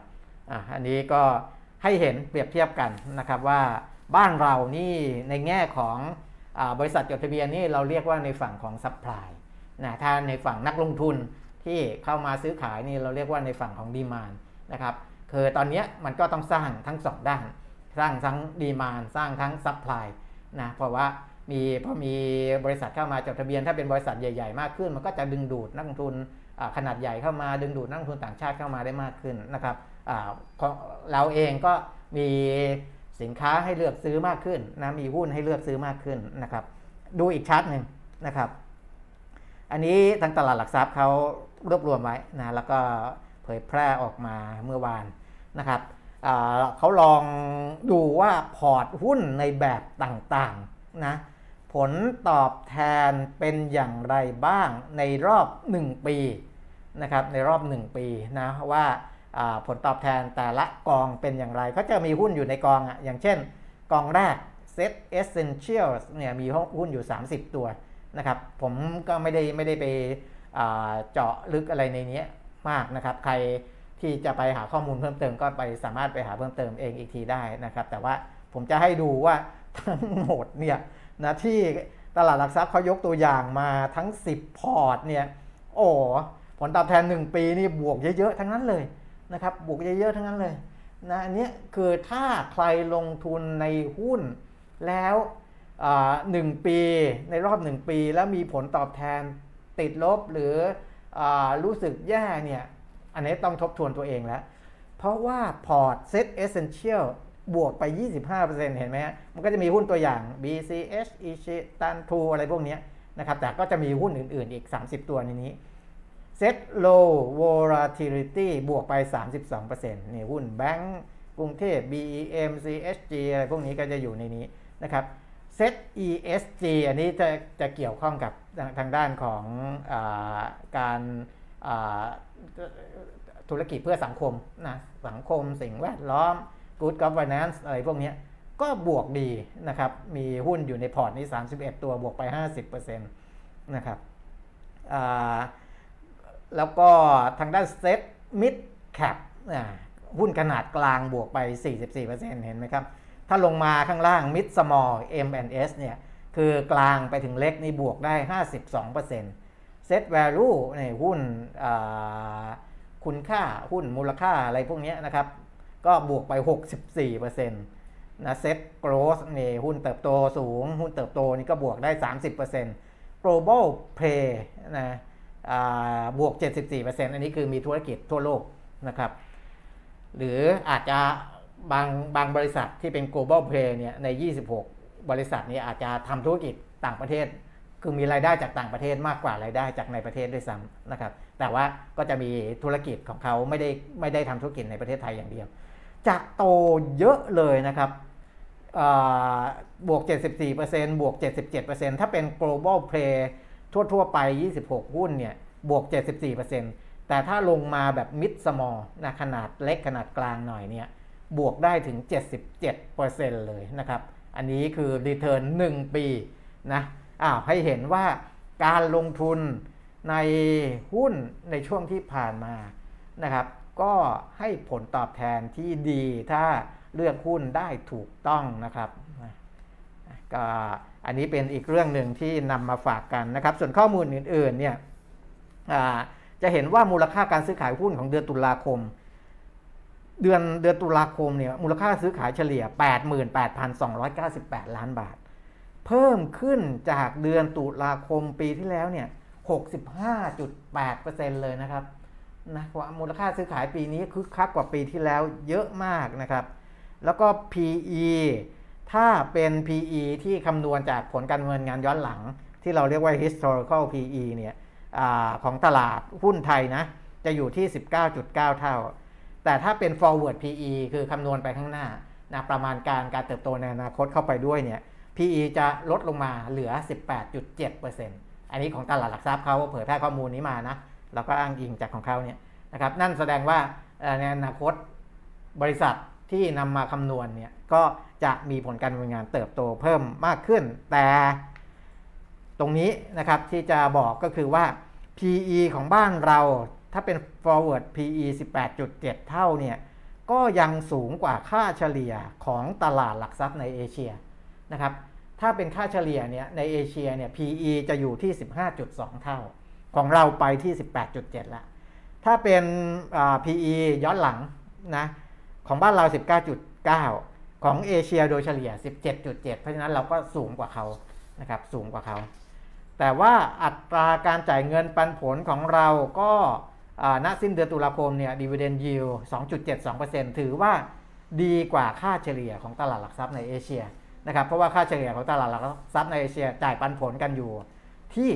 อะอันนี้ก็ ให้เห็นเปรียบเทียบกันนะครับว่าบ้านเรานี่ในแง่ของอบริษัทจดทะเบียนนี่เราเรียกว่าในฝั่งของ supply นะถ้าในฝั่งนักลงทุนที่เข้ามาซื้อขายนี่เราเรียกว่าในฝั่งของ demand นะครับคือตอนนี้มันก็ต้องสร้างทั้ง2ด้าน สร้างทั้ง demand สร้างทั้ง supply นะเพราะว่ามีพอมีบริษัทเข้ามาจดทะเบียน ถ้าเป็นบริษัทใหญ่ ๆ มากขึ้น มันก็จะดึงดูดนักลงทุนขนาดใหญ่เข้ามาดึงดูดนักลงทุนต่างชาติเข้ามาได้มากขึ้นนะครับ เราเองก็มีสินค้าให้เลือกซื้อมากขึ้นนะมีหุ้นให้เลือกซื้อมากขึ้นนะครับ ดูอีกชาร์ตหนึ่งนะครับ อันนี้ทางตลาดหลักทรัพย์เขารวบรวมไว้นะแล้วก็เผยแพร่ออกมาเมื่อวานนะครับเขาลองดูว่าพอร์ตหุ้นในแบบต่างๆนะผลตอบแทนเป็นอย่างไรบ้างในรอบ 1 ปีนะครับในรอบ 1 ปีนะว่า ผลตอบแทนแต่ละกองเป็นอย่างไรก็จะมีหุ้นอยู่ในกองอะอย่างเช่น กองแรก Set Essentials เนี่ยมีหุ้นอยู่ 30 ตัวนะครับผมก็ไม่ได้ไม่ได้ไปเจาะลึกอะไรในนี้มากนะครับใครที่จะไปหาข้อมูลเพิ่มเติมก็ไปสามารถไปหาเพิ่มเติมเองอีกทีได้นะครับแต่ว่าผมจะให้ดูว่าทั้งหมดเนี่ยนะที่ตลาดหลักทรัพย์เขายกตัวอย่างมาทั้ง 10 พอร์ตเนี่ยโอ้ผลตอบแทน 1 ปีนี่บวกเยอะๆ ทั้งนั้นเลย นะครับบวกเยอะๆทั้งนั้นเลยนะอันนี้คือถ้าใครลงทุนในหุ้นแล้วหนึ่งปีในรอบ1ปีแล้วมีผลตอบแทนติดลบหรืออรู้สึกแย่เนี่ยอันนี้ต้องทบทวนตัวเองแล้ว เพราะว่าพอร์ต SET Essential บวกไป 25%เห็นไหมฮะมันก็จะมีหุ้นตัวอย่าง BCH i c h i t a n t r u อะไรพวกนี้นะครับแต่ก็จะมีหุ้นอื่นๆอีก 30 ตัวในนี้ Set Low Volatility บวกไป 32%นี่หุ้นแบงก์กรุงเทพ BEM CHG อะไรพวกนี้ก็จะอยู่ในนี้นะครับ Set ESG อันนี้จะจะเกี่ยวข้องกับทางด้านของอการธุรกิจเพื่อสังคมนะสังคมสิ่งแวดล้อม good governance อะไรพวกนี้ก็บวกดีนะครับ มีหุ้นอยู่ในพอร์ตนี้ 31 ตัวบวกไป 50%นะครับ แล้วก็ทางด้านเซ็ตมิดแคปหุ้นขนาดกลางบวกไป 44%เห็นไหมครับ ถ้าลงมาข้างล่าง mid small M&S เนี่ยคือกลางไปถึงเล็กนี่บวกได้ 52%เซ็ต value ในหุ้นคุณค่าหุ้นมูลค่าอะไรพวกนี้นะครับ ก็บวกไป 64%นะเซ็ตโกลส์นี่หุ้นเติบโตสูง หุ้นเติบโตนี่ก็บวกได้ 30% global play นะ บวก 74%อันนี้คือมีธุรกิจทั่วโลกนะครับ หรืออาจจะบางบางบริษัทที่เป็น global play เนี่ยใน 26 บริษัทนี้อาจจะทำธุรกิจต่างประเทศ คือมีรายได้จากต่างประเทศมากกว่ารายได้จากในประเทศด้วยซ้ำนะครับ แต่ว่าก็จะมีธุรกิจของเขาไม่ได้ไม่ได้ทำธุรกิจในประเทศไทยอย่างเดียว จะโตเยอะเลยนะครับบวก 74%บวก 77%ถ้าเป็น global play ทั่ว ๆ ไป 26 หุ้นเนี่ยบวก 74%แต่ถ้าลงมาแบบ mid small นะขนาดเล็กขนาดกลางหน่อยเนี่ยบวกได้ถึง 77%เลยนะครับ อันนี้คือ return 1ปีนะอ้าวให้เห็นว่าการลงทุนในหุ้นในช่วงที่ผ่านมานะครับ ก็ให้ผลตอบแทนที่ดีถ้าเลือกหุ้นได้ถูกต้องนะครับ อันนี้เป็นอีกเรื่องหนึ่งที่นำมาฝากกันนะครับ ส่วนข้อมูลอื่นๆเนี่ยจะเห็นว่ามูลค่าการซื้อขายหุ้นของเดือนตุลาคม เดือนเดือนตุลาคมเนี่ยมูลค่าซื้อขายเฉลี่ย 88,298 ล้านบาท เพิ่มขึ้นจากเดือนตุลาคมปีที่แล้วเนี่ย65.8%เลยนะครับนะว่ามูลค่าซื้อขายปีนี้คึกคักกว่าปีที่แล้วเยอะมากนะครับ แล้วก็ PE ถ้าเป็น PE ที่คำนวณจากผลการเงินงานย้อนหลัง ที่เราเรียกว่า historical PE เนี่ยอของตลาดหุ้นไทยนะ จะอยู่ที่ 19.9 เท่า แต่ถ้าเป็น forward PE คือคำนวณไปข้างหน้านะประมาณการการเติบโตในอนาคตเข้าไปด้วยเนี่ย PE จะลดลงมาเหลือ 18.7%อันนี้ของตลาดหลักทรัพย์เขาเผยแพร่ข้อมูลนี้มานะเราก็อ้างอิงจากของเขาเนี่ยนะครับ นั่นแสดงว่าในอนาคตบริษัทที่นำมาคำนวณเนี่ยก็ จะมีผลการดำเนินงานเติบโตเพิ่มมากขึ้น แต่ตรงนี้นะครับที่จะบอกก็คือว่า PE ของบ้านเราถ้าเป็น forward PE 18.7 เท่าเนี่ยก็ยังสูงกว่าค่าเฉลี่ยของตลาดหลักทรัพย์ในเอเชียนะครับ ถ้าเป็นค่าเฉลี่ยเนี่ยในเอเชียเนี่ย PE จะอยู่ที่ 15.2 เท่า ของเราไปที่ 18.7 ละ ถ้าเป็น PE ย้อนหลังนะของบ้านเรา 19.9 ของเอเชียโดยเฉลี่ย 17.7 เพราะฉะนั้นเราก็สูงกว่าเขานะครับสูงกว่าเขา แต่ว่าอัตราการจ่ายเงินปันผลของเราก็ณสิ้นเดือนตุลาคมเนี่ยดีเวเดนยิว2.72%ถือว่าดีกว่าค่าเฉลี่ยของตลาดหลักทรัพย์ในเอเชียนะครับเพราะว่าค่าเฉลี่ยของตลาดหลักทรัพย์ในเอเชียจ่ายปันผลกันอยู่ที่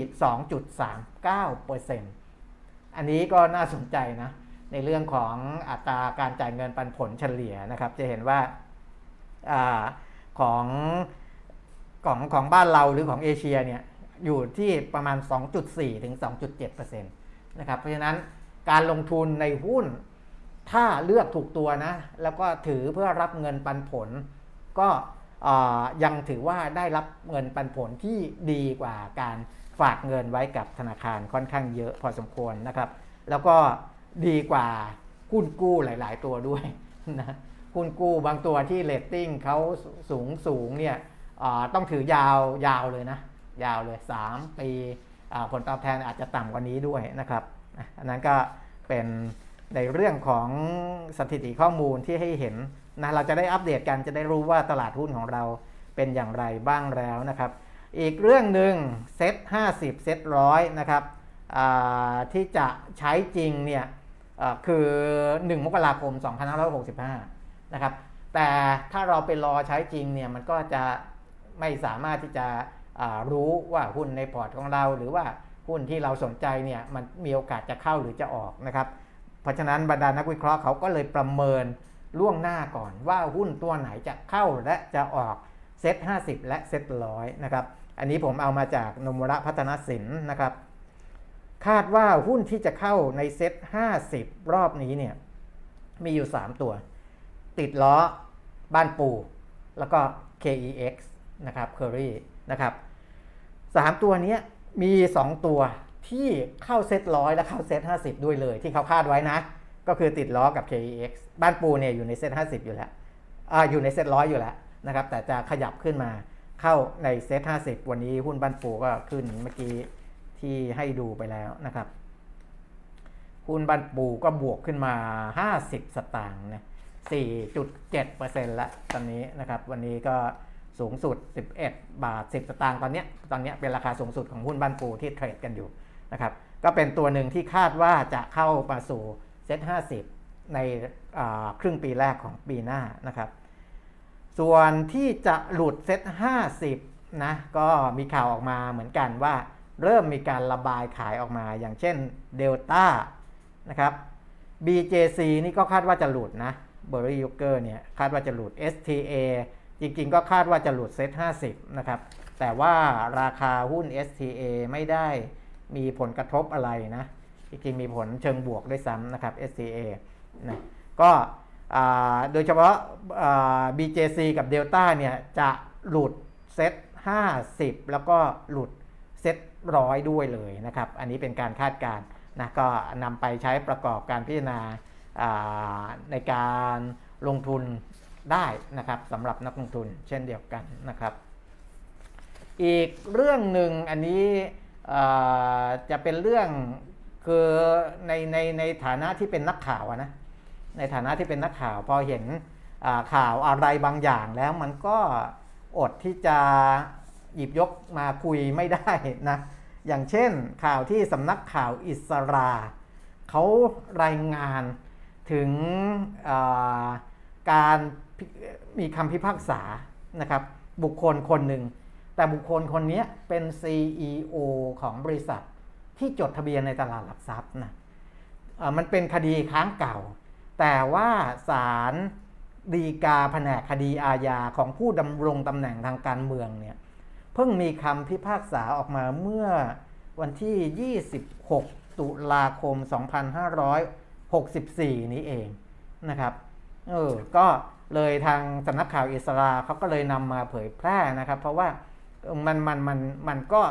2.39%อันนี้ก็น่าสนใจนะในเรื่องของอัตราการจ่ายเงินปันผลเฉลี่ยนะครับ จะเห็นว่า อของของของบ้านเราหรือของเอเชียเนี่ยอยู่ที่ประมาณ 2.4 ถึง 2.7%นะครับเพราะฉะนั้นการลงทุนในหุ้นถ้าเลือกถูกตัวนะ แล้วก็ถือเพื่อรับเงินปันผล ก็ยังถือว่าได้รับเงินปันผลที่ดีกว่าการฝากเงินไว้กับธนาคารค่อนข้างเยอะพอสมควรนะครับ แล้วก็ดีกว่าหุ้นกู้หลาย ๆ ตัวด้วยนะ หุ้นกู้บางตัวที่เลตติ้งเขาสูงสูงเนี่ยต้องถือยาวยาวเลยนะ ยาวเลย 3 ปีผลตอบแทนอาจจะต่ำกว่านี้ด้วยนะครับอันนั้นก็เป็นในเรื่องของสถิติข้อมูลที่ให้เห็นนะเราจะได้อัปเดตกันจะได้รู้ว่าตลาดหุ้นของเราเป็นอย่างไรบ้างแล้วนะครับ อีกเรื่องหนึ่ง SET50 SET ร้อยนะครับที่จะใช้จริงเนี่ยคือ 1 มกราคม 2565 นะครับ แต่ถ้าเราไปรอใช้จริงเนี่ยมันก็จะไม่สามารถที่จะรู้ว่าหุ้นในพอร์ตของเรา หรือว่าหุ้นที่เราสนใจเนี่ยมันมีโอกาสจะเข้าหรือจะออกนะครับ เพราะฉะนั้นบรรดานักวิเคราะห์เขาก็เลยประเมินล่วงหน้าก่อนว่าหุ้นตัวไหนจะเข้าและจะออกเซ็ต50 และเซ็ตร้อยนะครับ อันนี้ผมเอามาจากนมระพัฒนสินนะครับ คาดว่าหุ้นที่จะเข้าในเซ็ต50 รอบนี้เนี่ยมีอยู่ 3 ตัว ติดล้อบ้านปู แล้วก็ KEX นะครับ Curry นะครับสามตัวนี้มี 2 ตัวที่เข้าเซตร้อยและเข้าเซต50 ด้วยเลยที่เขาคาดไว้นะ ก็คือติดล้อกับ KEX บ้านปูเนี่ยอยู่ในเซต50 อยู่แล้วออยู่ในเซตร้อยอยู่แล้วนะครับ แต่จะขยับขึ้นมาเข้าในเซต50 วันนี้หุ้นบ้านปูก็ขึ้นเมื่อกี้ที่ให้ดูไปแล้วนะครับหุ้นบ้านปูก็บวกขึ้นมา 50 สตางค์นะ 4.7%ละตอนนี้นะครับ วันนี้ก็สูงสุด 11 บาท 10 สตางค์ตอนนี้ตอนนี้เป็นราคาสูงสุดของหุ้นบ้านปูที่เทรดกันอยู่นะครับ ก็เป็นตัวหนึ่งที่คาดว่าจะเข้ามาสู่SET50 ในครึ่งปีแรกของปีหน้านะครับ ส่วนที่จะหลุด SET50 นะ ก็มีข่าวออกมาเหมือนกันว่าเริ่มมีการระบายขายออกมา อย่างเช่นเดลต้านะครับ BJC นี่ก็คาดว่าจะหลุดนะ เบอร์ลี่ยุคเกอร์เนี่ยคาดว่าจะหลุด STA จริงๆ ก็คาดว่าจะหลุด SET50 นะครับ แต่ว่าราคาหุ้น STA ไม่ได้มีผลกระทบอะไรนะ จริงๆ มีผลเชิงบวกด้วยซ้ำนะครับ STA นะก็โดยเฉพาะ BJC กับ Delta เนี่ยจะหลุดเซ็ต50 แล้วก็หลุดเซ็ตร้อยด้วยเลยนะครับ อันนี้เป็นการคาดการณ์นะก็นำไปใช้ประกอบการพิจารณา ในการลงทุนได้นะครับสำหรับนักลงทุนเช่นเดียวกันนะครับ อีกเรื่องหนึ่งอันนี้จะเป็นเรื่องคือในในในฐานะที่เป็นนักข่าวนะในฐานะที่เป็นนักข่าวพอเห็นข่าวอะไรบางอย่างแล้วมันก็อดที่จะหยิบยกมาคุยไม่ได้นะอย่างเช่นข่าวที่สำนักข่าวอิสราเขารายงาน ถึงการมีคำพิพากษานะครับบุคคลคนหนึ่ง แต่บุคคลคนนี้เป็น CEO ของบริษัทที่จดทะเบียนในตลาดหลักทรัพย์นะมันเป็นคดีค้างเก่า แต่ว่าศาลดีกาแผนกคดีอาญาของผู้ดำรงตำแหน่งทางการเมืองเนี่ยเพิ่งมีคำพิพากษาออกมาเมื่อวันที่ 26 ตุลาคม 64 นี้เองนะครับเออก็เลยทางสำนักข่าวอิสราเขาก็เลยนำมาเผยแพร่นะครับ เพราะว่ามันมันมันมันก็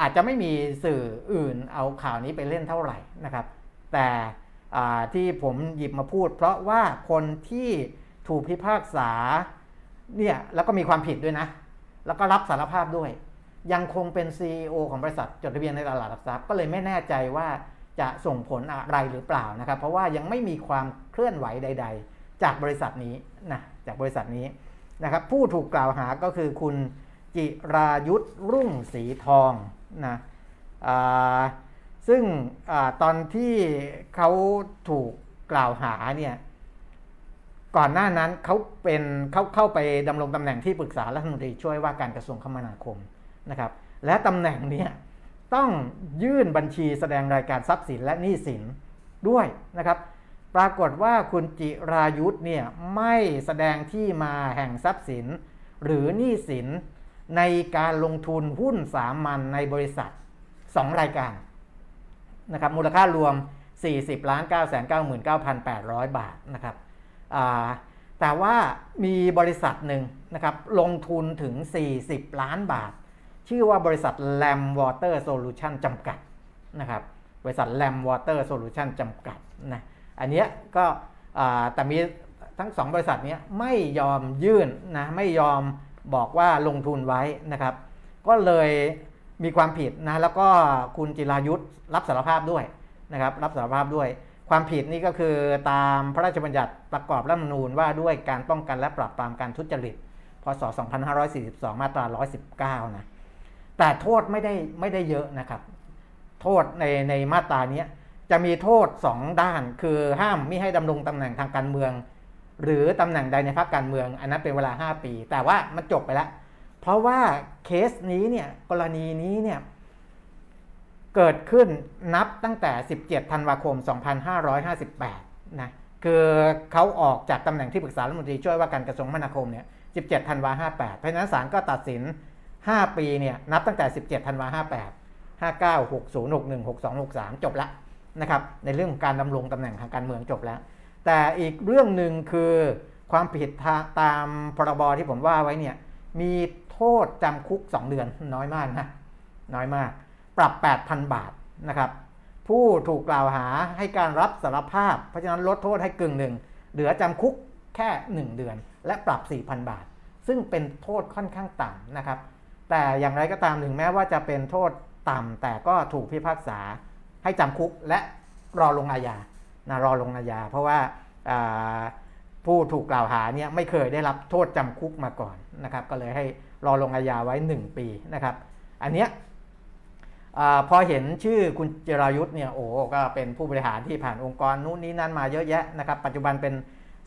อาจจะไม่มีสื่ออื่นเอาข่าวนี้ไปเล่นเท่าไหร่นะครับ แต่ที่ผมหยิบมาพูด เพราะว่าคนที่ถูกพิพากษาเนี่ยแล้วก็มีความผิดด้วยนะ แล้วก็รับสารภาพด้วย ยังคงเป็น CEO ของบริษัทจดทะเบียนในตลาดหลักทรัพย์ก็เลยไม่แน่ใจว่า จะส่งผลอะไรหรือเปล่านะครับ เพราะว่ายังไม่มีความเคลื่อนไหวใด ๆ จากบริษัทนี้นะจากบริษัทนี้นะครับ ผู้ถูกกล่าวหาก็คือคุณจิรายุทธรุ่งสีทองนะซึ่งอตอนที่เขาถูกกล่าวหาเนี่ยก่อนหน้านั้นเขาเป็นเขาเข้าไปดำรงตำแหน่งที่ปรึกษารัฐมนตรีช่วยว่าการกระทรวงคมนาคมนะครับ และตำแหน่งเนี้ย ต้องยื่นบัญชีแสดงรายการทรัพย์สินและหนี้สินด้วยนะครับ ปรากฏว่าคุณจิรายุทธ์เนี่ยไม่แสดงที่มาแห่งทรัพย์สิน หรือหนี้สินในการลงทุนหุ้นสามัญในบริษัท 2 รายการนะครับมูลค่ารวม 40ล้าน9 9 9 8 0 0 บาทนะครับแต่ว่ามีบริษัทหนึ่งนะครับลงทุนถึง 40 ล้านบาท ชื่อว่าบริษัท Lam Water Solution จำกัดนะครับบริษัท Lam Water Solution จำกัดนะอันนี้ก็แต่มีทั้งสองบริษัทนี้ไม่ยอมยื่นนะไม่ยอมบอกว่าลงทุนไว้นะครับ ก็เลยมีความผิดนะแล้วก็คุณจิรายุทธ์รับสารภาพด้วยนะครับรับสารภาพด้วย ความผิดนี่ก็คือตามพระราชบัญญัติประกอบรัฐธรรมนูญว่าด้วยการป้องกันและปราบปรามการทุจริตพศ 2542 มาตรา 119 นะ แต่โทษไม่ได้ไม่ได้เยอะนะครับ โทษในในมาตรานี้จะมีโทษ2ด้านคือห้ามไม่ให้ดำรงตำแหน่งทางการเมือง หรือตำแหน่งใดในพรรคการเมือง อันนั้นเป็นเวลา 5 ปี แต่ว่ามันจบไปแล้ว เพราะว่าเคสนี้เนี่ยกรณีนี้เนี่ยเกิดขึ้นนับตั้งแต่ 17 ธันวาคม 2558 นะ คือเขาออกจากตำแหน่งที่ปรึกษารัฐมนตรีช่วยว่าการกระทรวงคมนาคมเนี่ย 17 ธันวา 58 เพราะนั้นศาลก็ตัดสิน 5 ปีเนี่ยนับตั้งแต่ 17ธันวา58 59 60 61 62 63 จบละนะครับในเรื่องของการดำรงตำแหน่งทางการเมืองจบแล้ว แต่อีกเรื่องหนึ่งคือความผิดตามพรบที่ผมว่าไว้เนี่ยมีโทษจำคุก 2 เดือนน้อยมากนะน้อยมาก ปรับ 8,000 บาทนะครับผู้ถูกกล่าวหาให้การรับสารภาพ เพราะฉะนั้นลดโทษให้กึ่งหนึ่งเหลือจำคุกแค่ 1 เดือน และปรับ 4,000 บาท ซึ่งเป็นโทษค่อนข้างต่ำนะครับ แต่อย่างไรก็ตามถึงแม้ว่าจะเป็นโทษต่ำแต่ก็ถูกพิพากษาให้จำคุกและรอลงอาญานะรอลงอาญาเพราะว่าผู้ถูกกล่าวหาเนี่ยไม่เคยได้รับโทษจำคุกมาก่อนนะครับ ก็เลยให้รอลงอาญาไว้ 1 ปีนะครับ อันเนี้ยอพอเห็นชื่อคุณเจรายุทธ์เนี่ยโอ้ก็เป็นผู้บริหารที่ผ่านองค์กรนู้นนี้นั่นมาเยอะแยะนะครับ ปัจจุบันเป็น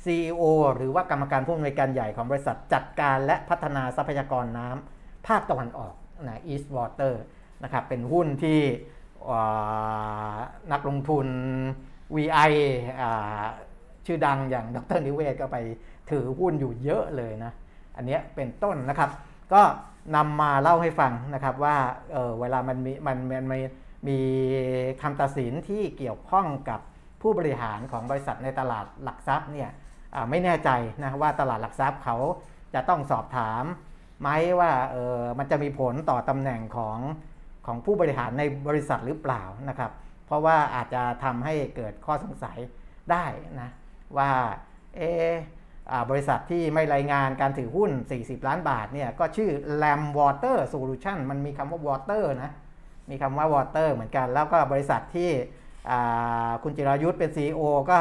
CEO หรือว่ากรรมการผู้อำนวยการใหญ่ของบริษัทจัดการและพัฒนาทรัพยากรน้ำ ภาคตะวันออกนะ East Water นะครับเป็นหุ้นที่นักลงทุน VI ชื่อดังอย่างดรนิเวศก็ไปถือหุ้นอยู่เยอะเลยนะ อันนี้เป็นต้นนะครับ ก็นำมาเล่าให้ฟังนะครับว่าเออเวลามันมีมันมันมมีคำตัดสินที่เกี่ยวข้องกับผู้บริหารของบริษัทในตลาดหลักทรัพย์เนี่ยไม่แน่ใจนะว่าตลาดหลักทรัพย์เขาจะต้องสอบถาม ไหมว่าเออมันจะมีผลต่อตำแหน่งของของผู้บริหารในบริษัทหรือเปล่านะครับ เพราะว่าอาจจะทำให้เกิดข้อสงสัยได้นะว่าเอบริษัทที่ไม่รายงานการถือหุ้น 40 ล้านบาทเนี่ยก็ชื่อ Lam Water Solution มันมีคำว่า water นะ มีคำว่า water เหมือนกัน แล้วก็บริษัทที่คุณจิรายุทธ์เป็น CEO ก็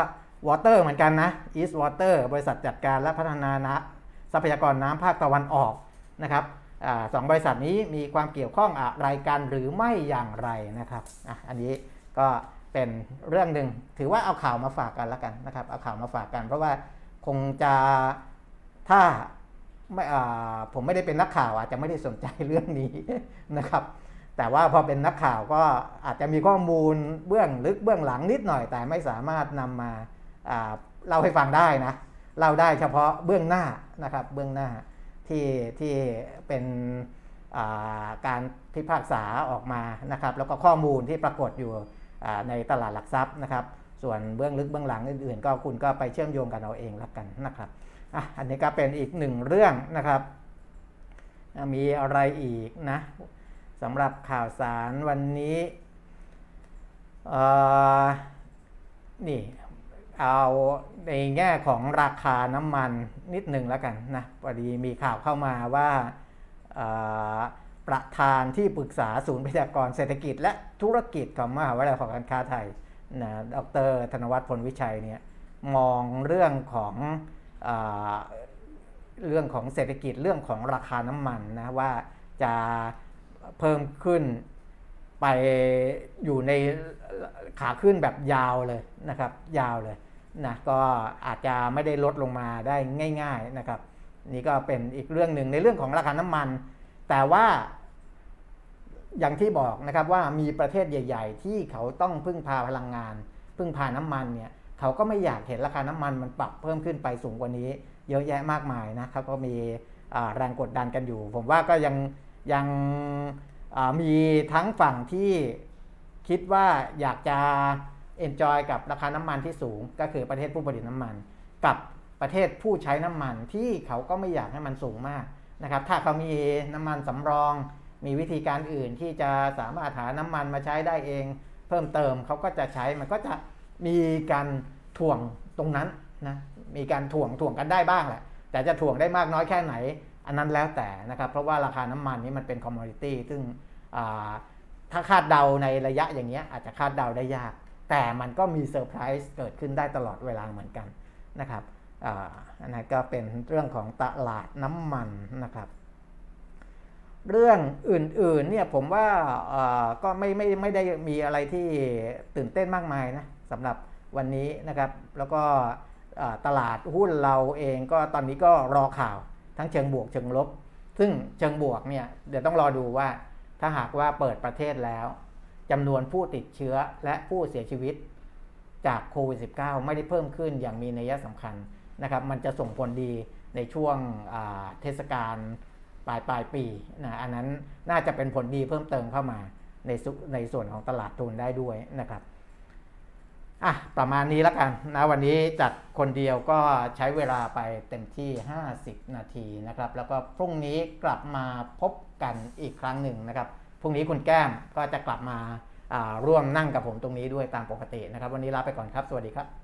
water เหมือนกันนะ East Water บริษัทจัดการและพัฒนานะทรัพยากรน้ำภาคตะวันออก นะครับอสองบริษัทนี้มีความเกี่ยวข้องอะไรกันหรือไม่อย่างไรนะครับออันนี้ก็เป็นเรื่องหนึ่งถือว่าเอาข่าวมาฝากกันแล้วกันนะครับ เอาข่าวมาฝากกัน เพราะว่าคงจะถ้าไม่ผมไม่ได้เป็นนักข่าวอาจจะไม่ได้สนใจเรื่องนี้นะครับ แต่ว่าพอเป็นนักข่าวก็อาจจะมีข้อมูลเบื้องลึกเบื้องหลังนิดหน่อย แต่ไม่สามารถนำมาเล่าให้ฟังได้นะเล่าได้เฉพาะเบื้องหน้านะครับเบื้องหน้า ที่ที่เป็นการพิพากษาออกมานะครับ แล้วก็ข้อมูลที่ปรากฏอยู่ในตลาดหลักทรัพย์นะครับ ส่วนเบื้องลึกเบื้องหลังอื่นๆ ก็คุณก็ไปเชื่อมโยงกันเอาเองละกันนะครับอะอันนี้ก็เป็นอีกหนึ่งเรื่องนะครับ มีอะไรอีกนะสำหรับข่าวสารวันนี้นี่ เอาในแง่ของราคาน้ำมันนิดหนึ่งแล้วกันนะพอดีมีข่าวเข้ามาว่าประธานที่ปรึกษาศูนย์พยากรเศรษฐกิจ และธุรกิจของมหาวิทยาลัยการค้าไทยนะดรธนวัฒน์พลวิชัยเนี่ยมองเรื่องของอเรื่องของเศรษฐกิจเรื่องของราคาน้ำมันนะว่าจะเพิ่มขึ้นไปอยู่ในขาขึ้นแบบยาวเลยนะครับ ยาวเลย นะก็อาจจะไม่ได้ลดลงมาได้ง่าย ๆนะครับ นี่ก็เป็นอีกเรื่องหนึ่งในเรื่องของราคาน้ำมัน แต่ว่าอย่างที่บอกนะครับว่ามีประเทศใหญ่ ๆ ที่เขาต้องพึ่งพาพลังงาน พึ่งพาน้ำมันเนี่ยเขาก็ไม่อยากเห็นราคาน้ำมันมันปรับเพิ่มขึ้นไปสูงกว่านี้ เยอะแยะมากมายนะครับก็มีแรงกดดันกันอยู่ ผมว่าก็ยังยังมีทั้งฝั่งที่คิดว่าอยากจะ เอนจอยกับราคาน้ำมันที่สูง ก็คือประเทศผู้ผลิตน้ำมัน กับประเทศผู้ใช้น้ำมันที่เขาก็ไม่อยากให้มันสูงมากนะครับถ้าเขามีน้ำมันสำรอง มีวิธีการอื่นที่จะสามารถหาน้ำมันมาใช้ได้เอง เพิ่มเติมเขาก็จะใช้มันก็จะมีการถ่วงตรงนั้นนะมีการถ่วงถ่วงกันได้บ้างแหละ แต่จะถ่วงได้มากน้อยแค่ไหน อันนั้นแล้วแต่นะครับ เพราะว่าราคาน้ำมันนี้มันเป็น commodity ซึ่งถ้าคาดเดาในระยะอย่างเงี้ยอาจจะคาดเดาได้ยาก แต่มันก็มีเซอร์ไพรส์เกิดขึ้นได้ตลอดเวลาเหมือนกันนะครับอันนั้นก็เป็นเรื่องของตลาดน้ำมันนะครับ เรื่องอื่นๆเนี่ยผมว่าก็ไม่ไม่ไม่ได้มีอะไรที่ตื่นเต้นมากมายนะสำหรับวันนี้นะครับ แล้วก็ตลาดหุ้นเราเองก็ตอนนี้ก็รอข่าวทั้งเชิงบวกเชิงลบ ซึ่งเชิงบวกเนี่ยเดี๋ยวต้องรอดูว่าถ้าหากว่าเปิดประเทศแล้ว จำนวนผู้ติดเชื้อและผู้เสียชีวิตจากโควิด -19 ไม่ได้เพิ่มขึ้นอย่างมีนัยสำคัญนะครับมันจะส่งผลดีในช่วงเทศกาลปลายปลายปีนะอันนั้นน่าจะเป็นผลดีเพิ่มเติมเข้ามาในในส่วนของตลาดทุนได้ด้วยนะครับอะประมาณนี้แล้วกันนะวันนี้จัดคนเดียวก็ใช้เวลาไปเต็มที่ 50 นาทีนะครับ แล้วก็พรุ่งนี้กลับมาพบกันอีกครั้งหนึ่งนะครับ พรุ่งนี้คุณแก้มก็จะกลับมาร่วมนั่งกับผมตรงนี้ด้วยตามปกตินะครับ วันนี้ลาไปก่อนครับ สวัสดีครับ